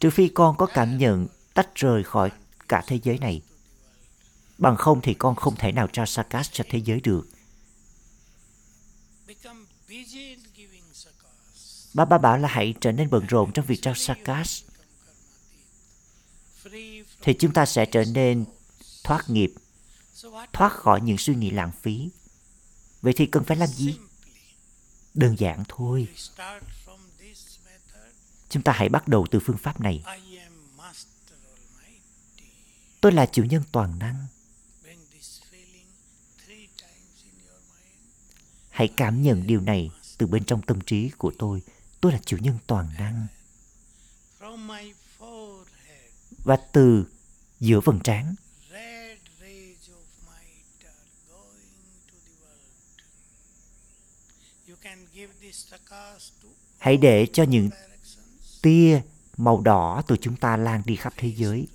B: Trừ phi con có cảm nhận tách rời khỏi cả thế giới này. Bằng không thì con không thể nào trao sakas cho thế giới được. Ba ba bảo là hãy trở nên bận rộn trong việc trao sakas thì chúng ta sẽ trở nên thoát nghiệp thoát khỏi những suy nghĩ lãng phí. Vậy thì cần phải làm gì? Đơn giản thôi. Chúng ta hãy bắt đầu từ phương pháp này. Tôi là chủ nhân toàn năng. Hãy cảm nhận điều này từ bên trong tâm trí của tôi. Tôi là chủ nhân toàn năng. Và từ giữa vầng trán
C: red rays of might are going to the world. You can give this sakas to
B: hãy để cho những tia màu đỏ từ chúng ta lan đi khắp thế giới.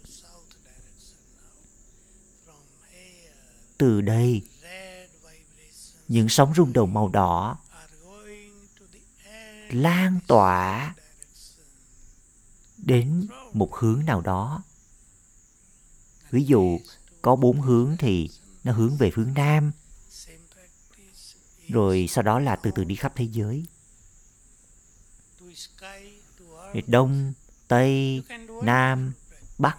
B: Từ đây những sóng rung động màu đỏ
C: are going to the end
B: lan tỏa đến một hướng nào đó. Ví dụ có bốn hướng thì nó hướng về hướng nam rồi sau đó là từ từ đi khắp thế giới. Đông, tây, nam, bắc.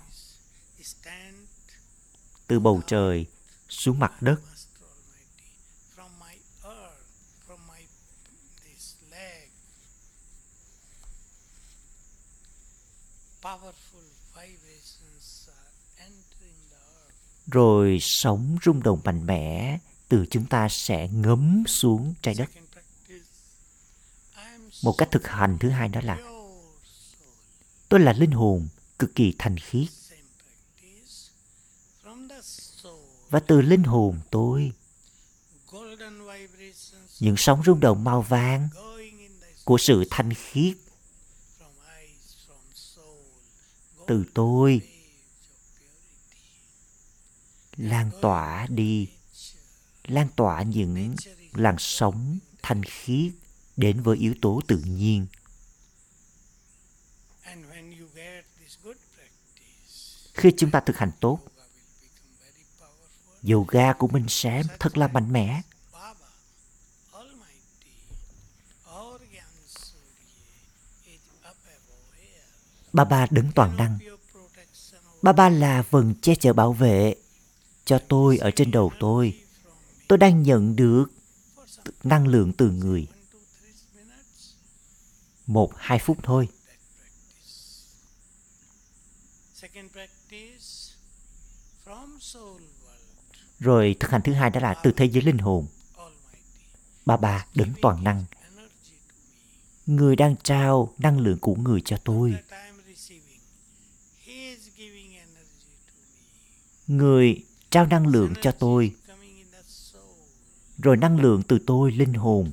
B: Từ bầu trời xuống mặt đất. Rồi sóng rung động mạnh mẽ từ chúng ta sẽ ngấm xuống trái đất. Một cách thực hành thứ hai đó là, tôi là linh hồn cực kỳ thanh khiết và từ linh hồn tôi, những sóng rung động màu vàng của sự thanh khiết từ tôi lan tỏa đi lan tỏa những làn sóng thanh khiết đến với yếu tố tự nhiên. Khi chúng ta thực hành tốt
C: yoga
B: của mình sẽ thật là mạnh mẽ.
C: Baba,
B: ba ba đứng toàn năng. Ba ba là vầng che chở bảo vệ cho tôi ở trên đầu tôi tôi đang nhận được năng lượng từ người. Một, hai phút thôi. Rồi thực hành thứ hai đó là từ thế giới linh hồn. Ba ba, đấng toàn năng. Người đang trao năng lượng của người cho tôi. Người trao năng lượng cho tôi
C: coming in the soul
B: rồi năng lượng từ tôi linh hồn.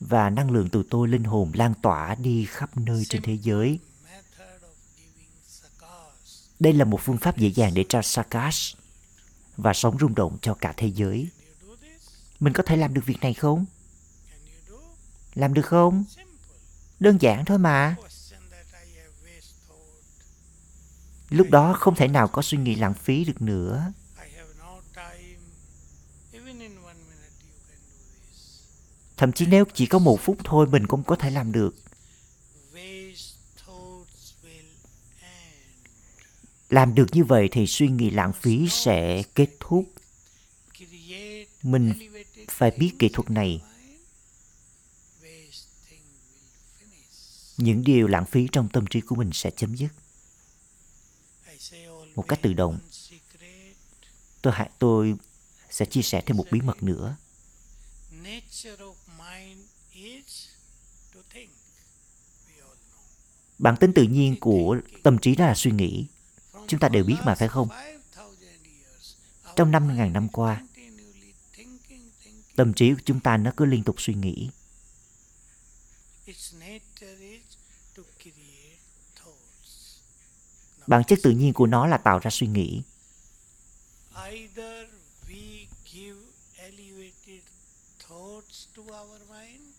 B: Và năng lượng từ tôi linh hồn lan tỏa đi khắp nơi trên thế giới. Đây là một phương pháp dễ dàng để trao sakas và sống rung động cho cả thế giới. Mình có thể làm được việc này không? Làm được không? Đơn giản thôi mà
C: Question that I have waste thought
B: lúc đó không thể nào có suy nghĩ lãng phí được nữa. Thậm chí nếu chỉ có một phút thôi mình cũng có thể làm được. Làm được như vậy thì suy nghĩ lãng phí sẽ kết thúc. Mình phải biết kỹ thuật này. những điều lãng phí trong tâm trí của mình sẽ chấm dứt một cách tự động. Tôi hãy tôi sẽ chia sẻ thêm một bí mật nữa. Bản tính tự nhiên của tâm trí đó là suy nghĩ. Chúng ta đều biết mà, phải không? Trong 5.000 năm qua, tâm trí của chúng ta nó cứ liên tục suy nghĩ
C: Its nature is to create thoughts. Now,
B: bản chất tự nhiên của nó là tạo ra suy nghĩ.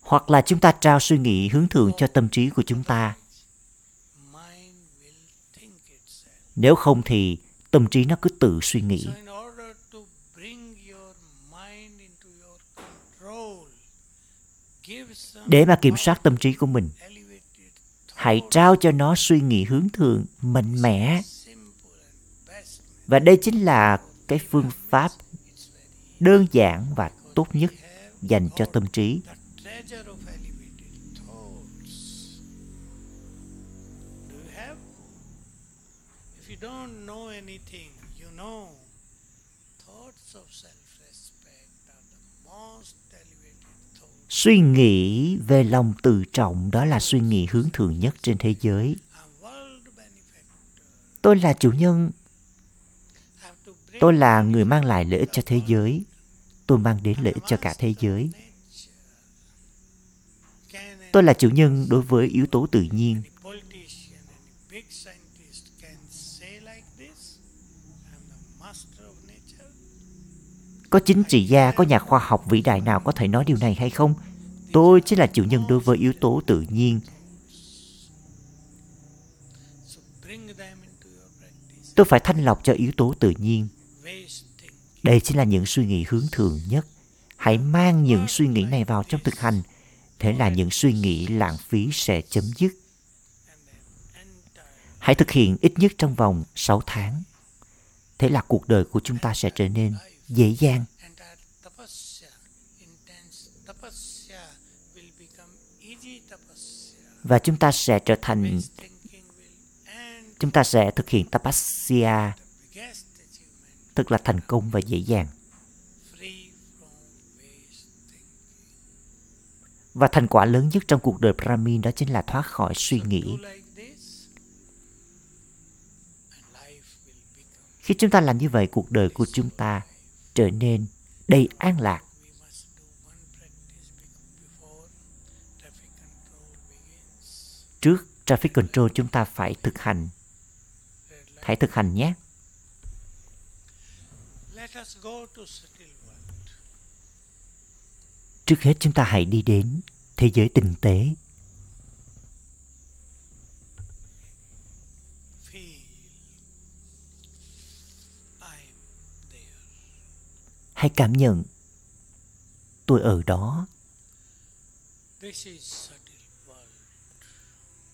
B: Hoặc là chúng ta trao suy nghĩ hướng thượng cho tâm trí của chúng ta. Nếu không thì tâm trí nó cứ tự suy nghĩ. Để mà kiểm soát tâm trí của mình hãy trao cho nó suy nghĩ hướng thượng, mạnh mẽ và đây chính là cái phương pháp đơn giản và tốt nhất dành cho tâm trí
C: thoughts. Of self-respect are the most delicate
B: suy nghĩ về lòng tự trọng đó là suy nghĩ hướng thượng nhất trên thế giới. Tôi là chủ nhân. Tôi là người mang lại lợi ích cho thế giới. Tôi mang đến lợi ích cho cả thế giới. Tôi là chủ nhân đối với yếu tố tự nhiên
C: any politician, any big scientist can say like this? I'm the master of nature
B: có chính trị gia, có nhà khoa học, vĩ đại nào có thể nói điều này hay không? Tôi chính là chủ nhân đối với yếu tố tự nhiên. Tôi phải thanh lọc cho yếu tố tự nhiên. Đây chính là những suy nghĩ hướng thường nhất. Hãy mang những suy nghĩ này vào trong thực hành. Thế là những suy nghĩ lãng phí sẽ chấm dứt. Hãy thực hiện ít nhất trong vòng 6 tháng. Thế là cuộc đời của chúng ta sẽ trở nên dễ dàng
C: entire tapasya, intense tapasya will become easy tapasya.
B: và chúng ta sẽ trở thành chúng ta sẽ thực hiện tapasya
C: biggest achievement,
B: thật là thành công và dễ dàng
C: free from waste thinking.
B: và thành quả lớn nhất trong cuộc đời Brahmin đó chính là thoát khỏi suy nghĩ
C: do like this, and life will become.
B: khi chúng ta làm như vậy cuộc đời của chúng ta trở nên đầy an lạc. Trước traffic control chúng ta phải thực hành. Hãy thực hành nhé.
C: Let us go to subtle world.
B: trước hết chúng ta hãy đi đến thế giới tinh tế
C: Feel I am there
B: hãy cảm nhận. Tôi ở đó.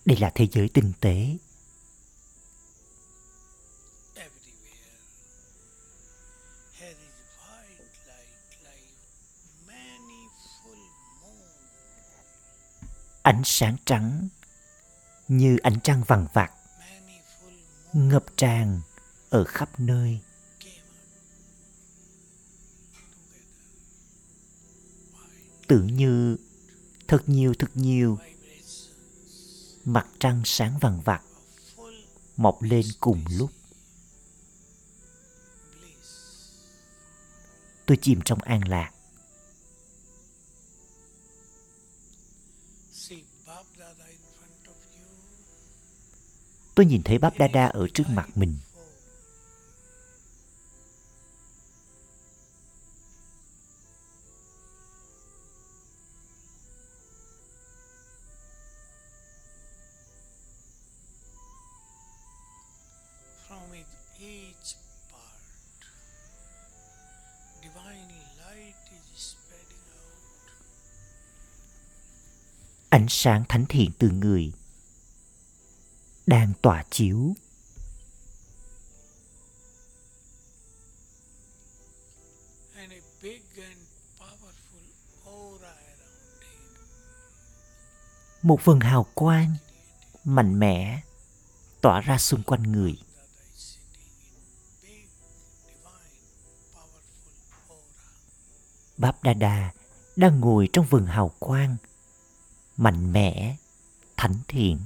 B: Đây là thế giới tinh tế. Ánh sáng trắng như ánh trăng vằng
C: vặt
B: ngập tràn ở khắp nơi.
C: Tưởng
B: tự như, thật nhiều thật nhiều. Mặt trăng sáng
C: vàng vặt
B: mọc lên cùng lúc. Tôi chìm trong an lạc. Tôi nhìn thấy bắp đa đa ở trước mặt mình. Ánh sáng thánh thiện từ người. Đang tỏa chiếu.
C: And a big and powerful aura around him.
B: một vầng hào quang mạnh mẽ tỏa ra xung quanh người. Báp đa đa đang ngồi trong vầng hào quang mạnh mẽ, thánh thiện.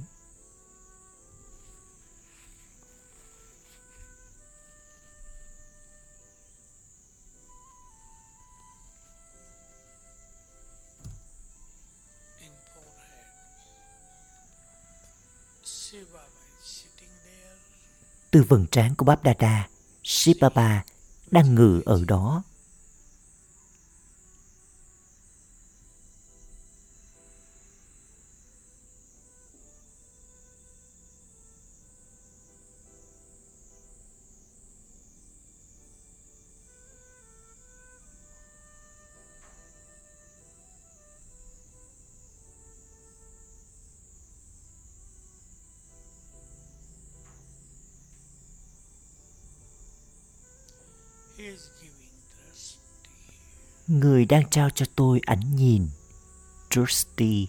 B: Từ vầng trán của báp đa đa Shiv Baba đang ngự ở đó. Người đang trao cho tôi ánh nhìn
D: Trusty.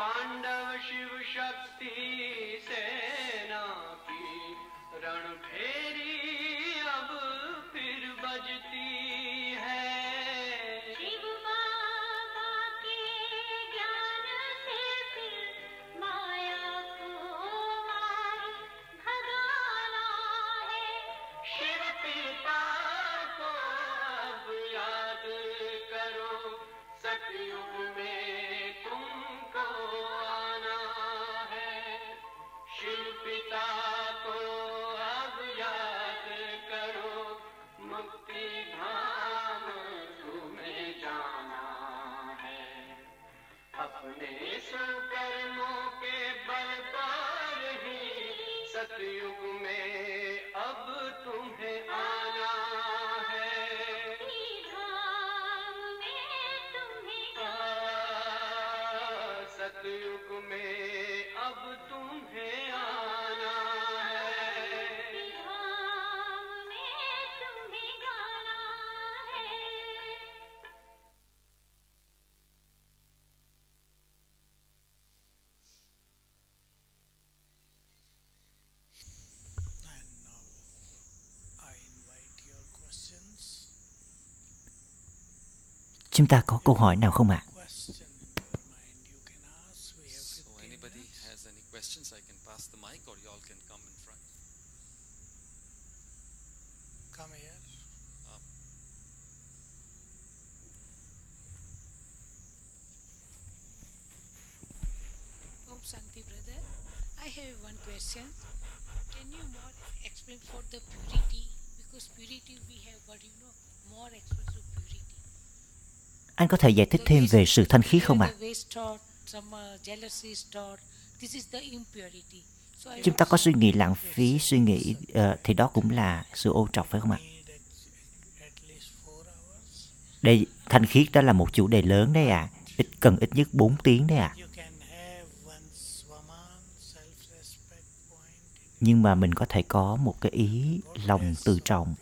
D: Pandav शिव शक्ति सेना की रणभेरी
B: Chúng ta có câu hỏi nào không ạ?
C: Question in your mind you can ask. We have
A: So
C: 15
A: anybody
C: minutes.
A: has any questions, I can pass the mic or y'all can come in front.
C: Come here.
E: Om Shanti, brother. I have one question. Can you more explain for the purity? Because purity we have, but you know, more explain to purity.
B: Anh có thể giải thích thêm về sự thanh khiết không ạ?
E: À?
B: Chúng ta có suy nghĩ lãng phí, suy nghĩ uh, thì đó cũng là sự ô trọc phải không ạ?
C: À?
B: Đây, thanh khiết đó là một chủ đề lớn đấy ạ. Ít cần ít nhất 4 tiếng đấy ạ.
C: À.
B: Nhưng mà mình có thể có một cái ý lòng tự trọng.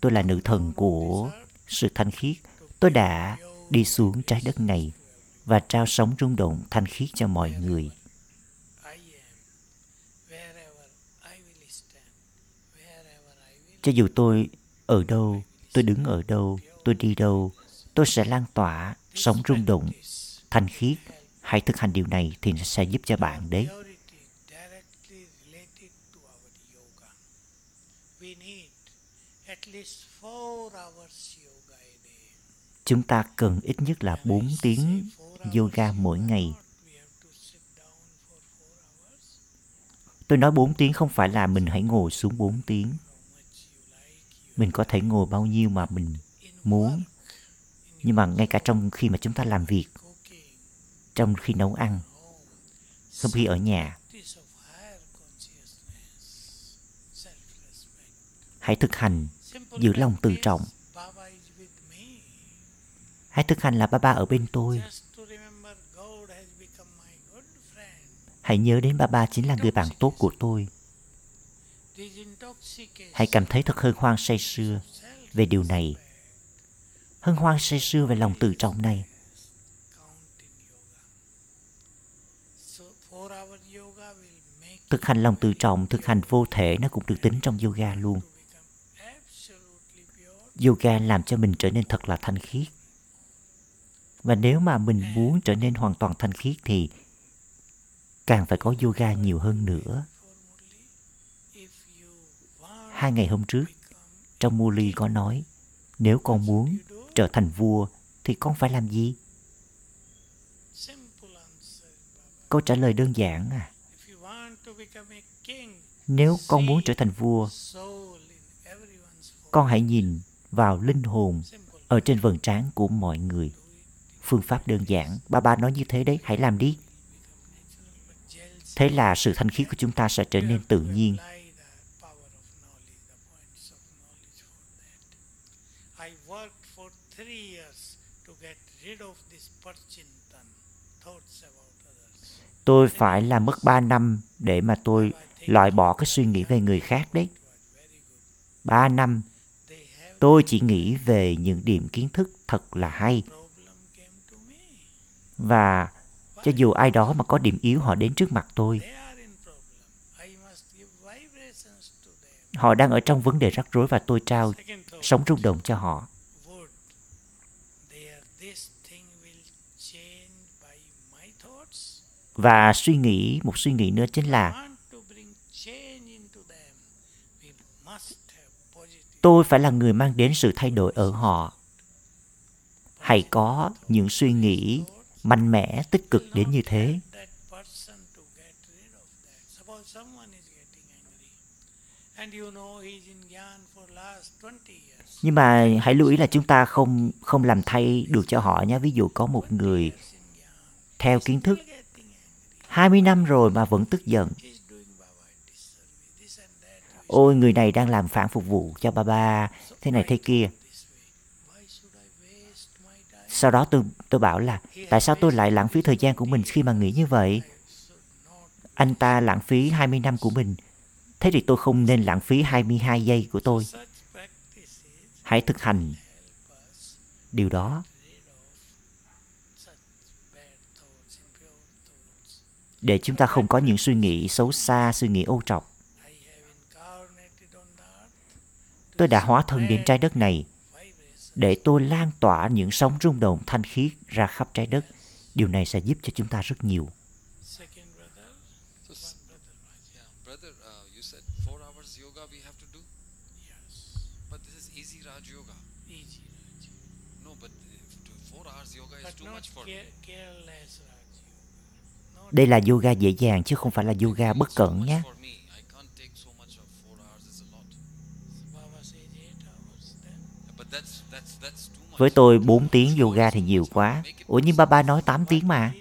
B: Tôi là nữ thần của sự thanh khiết. Tôi đã đi xuống trái đất này và trao sống rung động thanh khiết cho mọi người. Cho dù tôi ở đâu, tôi đứng ở đâu, tôi đi đâu, tôi sẽ lan tỏa sống rung động thanh khiết. Hãy thực hành điều này thì nó sẽ giúp cho bạn đấy.
C: At least four hours.
B: Chúng ta cần ít nhất là 4 tiếng yoga mỗi ngày. Tôi nói 4 tiếng không phải là mình hãy ngồi xuống 4 tiếng. Mình có thể ngồi bao nhiêu mà mình muốn. Nhưng mà ngay cả trong khi mà chúng ta làm việc, trong khi nấu ăn, trong khi ở nhà, hãy thực hành giữ lòng tự trọng.
C: Baba is with me.
B: Hãy thực hành là ba ba ở bên tôi. Hãy nhớ đến ba ba chính là người bạn tốt của tôi. hãy cảm thấy thật hân hoan say sưa về điều này. Hân hoan say sưa về lòng tự trọng này. Thực hành lòng tự trọng thực hành vô thể nó cũng được tính trong yoga luôn. yoga làm cho mình trở nên thật là thanh khiết và nếu mà mình muốn trở nên hoàn toàn thanh khiết thì càng phải có yoga nhiều hơn nữa. Hai ngày hôm trước, trong Muli có nói, nếu con muốn trở thành vua thì con phải làm gì? Câu trả lời đơn giản à nếu con muốn trở thành vua, con hãy nhìn vào linh hồn ở trên vầng trán của mọi người phương pháp đơn giản. Ba ba nói như thế đấy hãy làm đi. Thế là sự thanh khiết của chúng ta sẽ trở nên tự nhiên. Tôi phải làm mất 3 năm để mà tôi loại bỏ cái suy nghĩ về người khác đấy.
C: It was very good.
B: 3 năm. Tôi chỉ nghĩ về những điểm kiến thức thật là hay
C: problem came to me
B: và cho dù ai đó mà có điểm yếu, họ đến trước mặt tôi. Họ đang ở trong vấn đề rắc rối và tôi trao sống rung động cho họ. Và suy nghĩ, một suy nghĩ nữa chính là tôi phải là người mang đến sự thay đổi ở họ. Hãy có những suy nghĩ mạnh mẽ, tích cực đến như thế. Nhưng mà hãy lưu ý là chúng ta không không làm thay được cho họ nhé. Ví dụ có một người theo kiến thức 20 năm rồi mà vẫn tức giận. Ôi người này đang làm phản phục vụ cho ba ba thế này thế kia. Sau đó tôi tôi bảo là, tại sao tôi lại lãng phí thời gian của mình khi mà nghĩ như vậy? Anh ta lãng phí 20 năm của mình. Thế thì tôi không nên lãng phí 22 giây của tôi. Hãy thực hành điều đó. Để chúng ta không có những suy nghĩ xấu xa, suy nghĩ ô trọc. Tôi đã hóa thân đến trái đất này để tôi lan tỏa những sóng rung động thanh khiết ra khắp trái đất điều này sẽ giúp cho chúng ta rất nhiều
C: Second brother,
A: So, s-
C: one brother Raj.
A: yeah, brother, uh, you said four hours yoga we have to do,
C: Yes,
A: but this is easy Raj yoga.
C: easy Raj.
A: No, but if to four hours yoga is
C: But
A: too
C: not
A: much for me.
C: care, careless Raj yoga. Not
B: đây là yoga dễ dàng chứ không phải là yoga bất cẩn nhé
A: For me, I can't take so much of four hours. It's a lot.
C: Baba says eight hours then.
A: But that's that's that's too much.
B: Với tôi 4 tiếng yoga thì nhiều quá. Ủa nhưng ba ba nói 8 tiếng mà.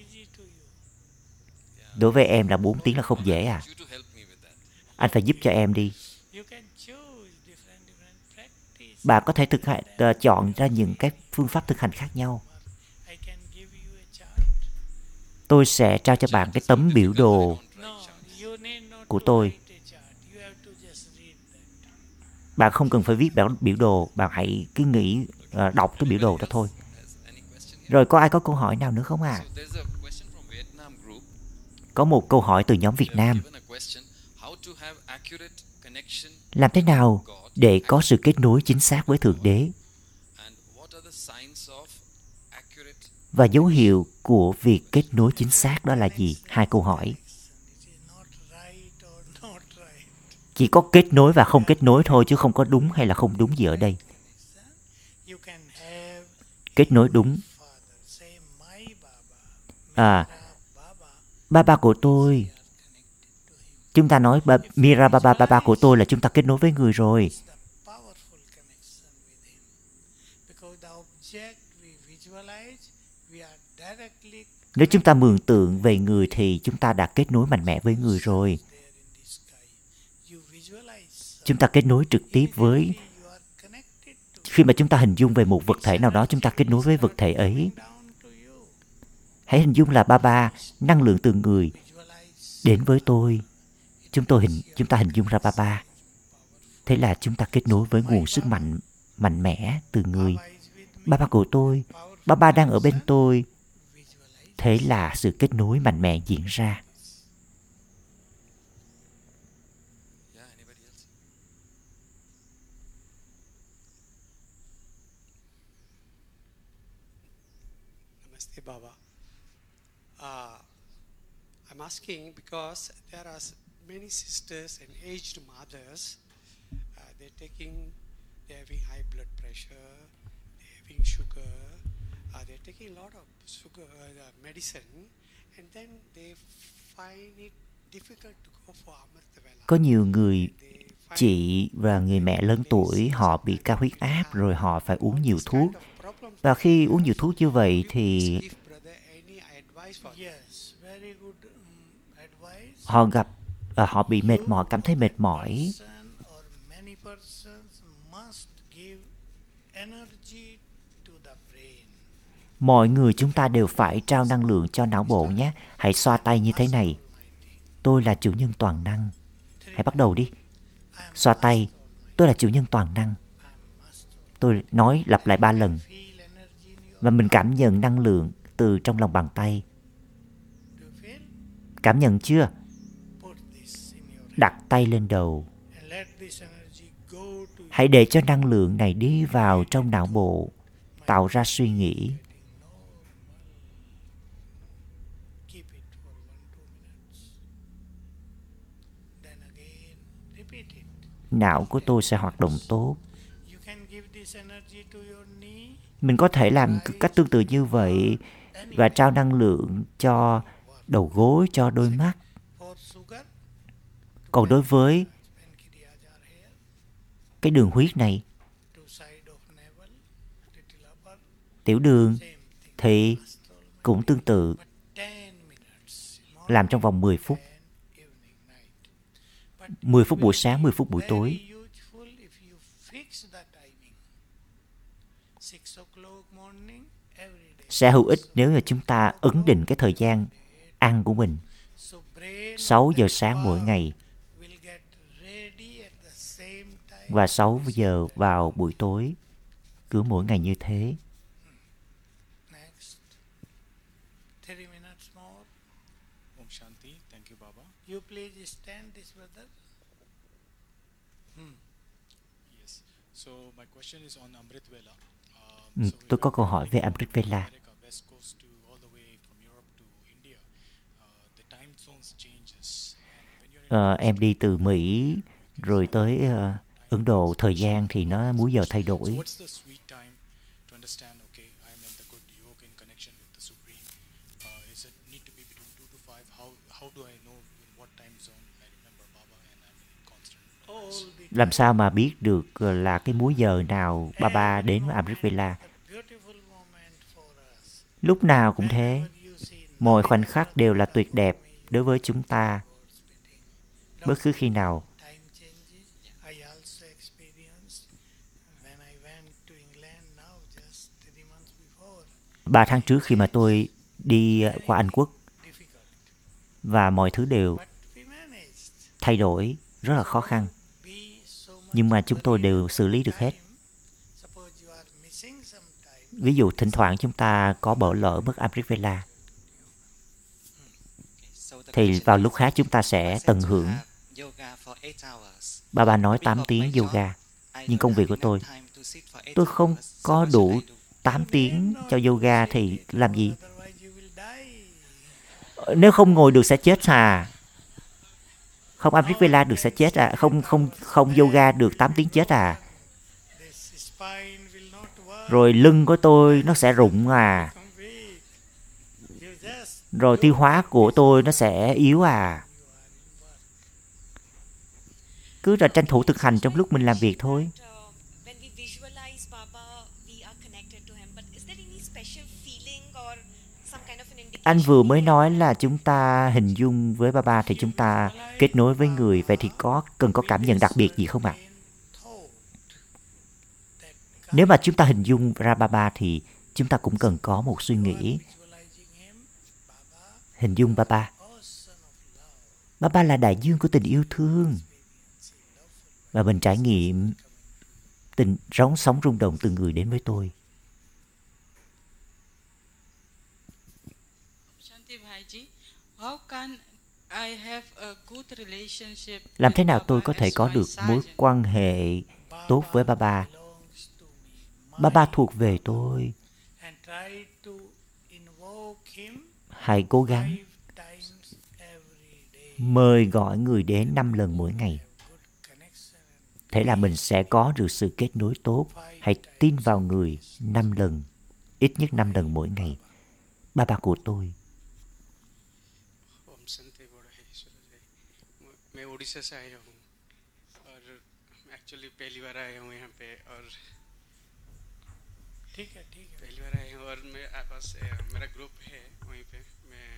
B: Đối với em là 4 tiếng là không dễ à. Anh phải giúp cho em đi.
C: You can choose different different practice.
B: bạn có thể thực hành ờ, chọn ra những cái phương pháp thực hành khác nhau. Tôi sẽ trao cho bạn cái tấm biểu đồ của tôi.
C: write a chart. You have to just read that
B: bạn không cần phải viết bản biểu đồ bạn hãy cứ nghĩ uh, đọc cái biểu đồ đó thôi. Rồi có ai có câu hỏi nào nữa không à có một câu hỏi từ nhóm Việt Nam. Làm thế nào để có sự kết nối chính xác với thượng đế? Và dấu hiệu của việc kết nối chính xác đó là gì? Hai câu hỏi. Chỉ có kết nối và không kết nối thôi chứ không có đúng hay là không đúng gì ở đây. Kết nối đúng. À ba ba của tôi. Chúng ta nói ba, Mira ba ba ba ba của tôi là chúng ta kết nối với người rồi. Nếu chúng ta mường tượng về người thì chúng ta đã kết nối mạnh mẽ với người rồi
C: there in the sky. You visualize
B: chúng ta kết nối trực tiếp với khi mà chúng ta hình dung về một vật thể nào đó chúng ta kết nối với vật thể ấy hãy hình dung là ba ba năng lượng từ người đến với tôi chúng tôi hình chúng ta hình dung ra ba ba Thế là chúng ta kết nối với nguồn sức mạnh mạnh mẽ từ người.
C: Baba.
B: Ba ba của tôi, ba ba đang ở bên tôi. Thế là sự kết nối mạnh mẽ diễn ra.
F: I'm asking because there are s- many sisters and aged mothers. Uh, they're taking, they're having high blood pressure, they're having sugar, uh, they're taking a lot of sugar uh, medicine, and then they find it difficult to go for Amrita
B: Có nhiều người
F: They find
B: chị và người mẹ lớn tuổi họ bị cao huyết áp rồi họ phải uống nhiều thuốc.
F: kind of problems.
B: Và khi uống nhiều thuốc như vậy thì họ gặp và họ bị mệt mỏi, cảm thấy mệt mỏi. Mọi người chúng ta đều phải trao năng lượng cho não bộ nhé. Hãy xoa tay như thế này. Tôi là chủ nhân toàn năng. Hãy bắt đầu đi. Xoa tay. Tôi là chủ nhân toàn năng. Tôi nói lặp lại ba lần. Và mình cảm nhận năng lượng từ trong lòng bàn tay. Cảm nhận chưa? Đặt tay lên đầu. Hãy để cho năng lượng này đi vào trong não bộ, tạo ra suy nghĩ. Não của tôi sẽ hoạt động tốt. Mình có thể làm cách tương tự như vậy và trao năng lượng cho đầu gối, cho đôi mắt. Còn đối với cái đường huyết này, tiểu đường thì cũng tương tự làm trong vòng 10 phút. 10 phút buổi sáng, 10 phút buổi tối. Sẽ hữu ích nếu mà chúng ta ấn định cái thời gian ăn của mình.
C: So brain
B: 6 giờ sáng mỗi ngày và 6 giờ vào buổi tối. Cứ mỗi ngày như thế.
C: Next. Three minutes more.
G: Om Shanti. Thank you, Baba.
C: You please stand this brother.
G: Yes. So my question is on Amrit Vela. Um,
B: Ừ,
G: so
B: tôi
G: if
B: có
G: I
B: câu
G: go
B: hỏi
G: from
B: về Amrit Vela.
G: America, West Coast to all the way from Europe to India, uh, the time zones changes.
B: Ờ, em đi từ Mỹ rồi tới ờ, Ấn Độ, thời gian thì nó múi giờ thay
G: So
B: đổi.
G: what's the sweet time to understand? Okay, I'm in the good yoga in connection with the supreme. Uh, is it need to be between two to five? How how do I know in what time zone I remember Baba and I'm in constant?
C: All the
B: Làm sao mà biết được ờ, là cái múi giờ nào ba ba đến với Amrit Vela? Lúc nào cũng thế. Mọi khoảnh khắc đều là tuyệt đẹp đối với chúng ta bất cứ khi nào. Ba tháng trước khi mà tôi đi ờ, qua Anh Quốc, và mọi thứ đều thay đổi, rất là khó khăn. Nhưng mà chúng tôi đều xử lý được hết. Ví dụ thỉnh thoảng chúng ta có bỏ lỡ mất
A: Amrivella
B: thì vào lúc khác chúng ta sẽ tận hưởng
A: have yoga for eight hours,
B: Ba ba nói
A: because
B: 8
A: of
B: tiếng yoga. Nhưng công việc của tôi, Tôi không có đủ
A: I do?
B: 8 tiếng cho yoga thì làm gì? Nếu không ngồi được sẽ chết à? Không Amrit Vela được sẽ chết à? Không không không yoga được 8 tiếng chết à? Rồi lưng của tôi nó sẽ rụng à? Rồi tiêu hóa của tôi nó sẽ yếu à? Cứ là tranh thủ thực hành trong lúc mình làm việc thôi. Anh vừa mới nói là chúng ta hình dung với ba ba thì chúng ta kết nối với người. Vậy thì có, cần có cảm nhận đặc biệt gì không ạ?
C: à?
B: Nếu mà chúng ta hình dung ra ba ba thì chúng ta cũng cần có một suy nghĩ hình dung ba ba. Ba ba là đại dương của tình yêu thương và mình trải nghiệm tình róng sóng rung động từ người đến với tôi. Làm thế nào
H: Baba
B: tôi có thể có được mối quan hệ tốt với ba ba?
C: belongs to me.
B: Ba ba
C: My
B: thuộc về tôi. Hãy cố gắng mời gọi người đến năm lần mỗi ngày
C: Good connection and
B: Thế là mình sẽ có được sự kết nối tốt. Hãy tin vào người năm lần, ít nhất năm lần mỗi ngày. Ba ba của tôi.
F: ओम संते बड़ा है ईश्वर जय मैं- मैं उड़ीसा से आया हूँ और एक्चुअली पहली बार आया हूँ यहाँ पे और
C: ठीक है ठीक है
F: पहली बार आया हूँ और मैं आ- बस अ, मेरा ग्रुप है वहीं पे मैं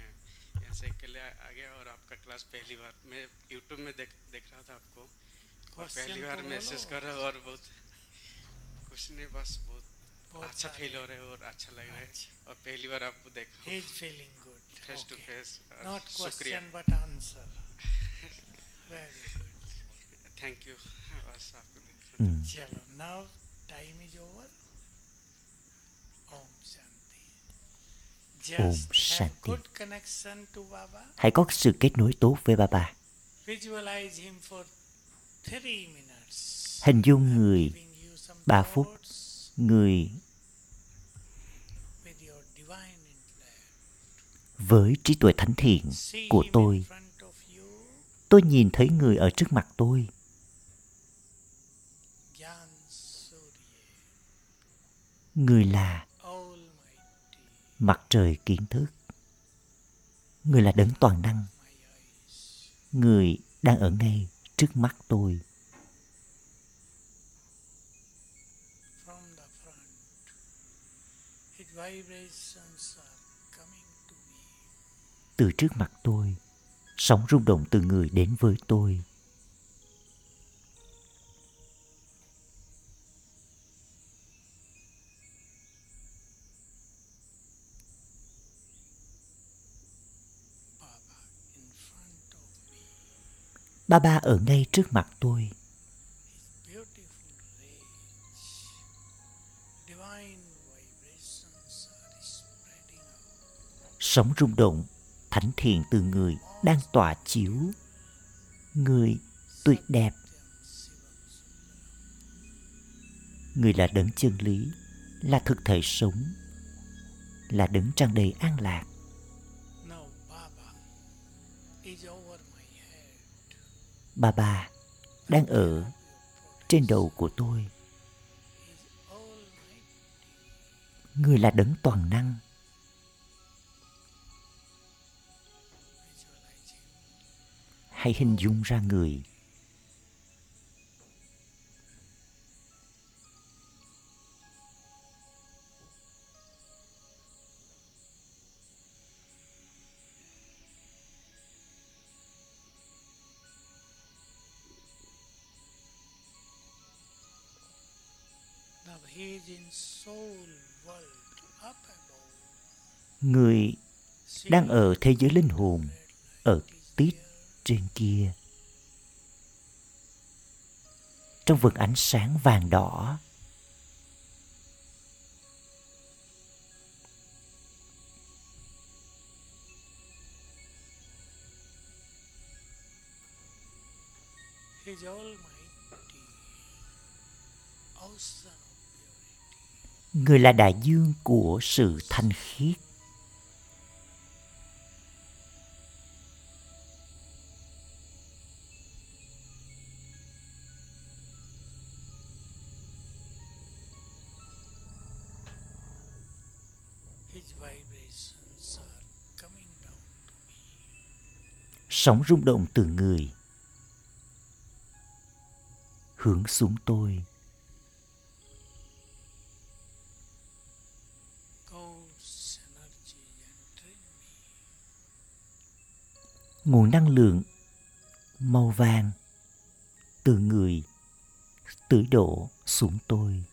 F: यहाँ से अकेले आ आ गया और आपका क्लास पहली बार मैं यूट्यूब में देख देख रहा था आपको और
C: Question
F: पहली बार मैसेज कर रहा और बहुत कुछ नहीं बस बहुत अच्छा फील हो रहा है और अच्छा लग रहा है। और पहली बार आपको देखा
C: ही is feeling good
F: face
C: to
F: face
C: not question but answer very good
F: thank you बस आपको
B: hmm.
C: चलो now time is over Om Shanti Om
B: Shanti
C: good connection to Baba
B: hãy có sự kết nối tốt với Baba.
C: Visualize him for
B: Hình dung người ba phút. người với trí tuệ thánh thiện của tôi. Tôi nhìn thấy người ở trước mặt tôi. Người là mặt trời kiến thức. Người là đấng toàn năng. Người đang ở ngay trước mắt tôi.
C: from the front. His vibrations are coming to me.
B: Từ trước mặt tôi, sóng rung động từ người đến với tôi. Ba ba ở ngay trước mặt tôi. Sóng rung động, thánh thiện từ người đang tỏa chiếu. Người tuyệt đẹp, người là đấng chân lý, là thực thể sống, là đấng tràn đầy an lạc. Bà bà đang ở trên đầu của tôi. Người là đấng toàn năng. Hãy hình dung ra người. Người đang ở thế giới linh hồn, ở tít trên kia. Trong vực ánh sáng vàng đỏ, người là đại dương của sự thanh khiết. Sóng rung động từ người hướng xuống tôi. Nguồn năng lượng màu vàng từ người tưới đổ xuống tôi.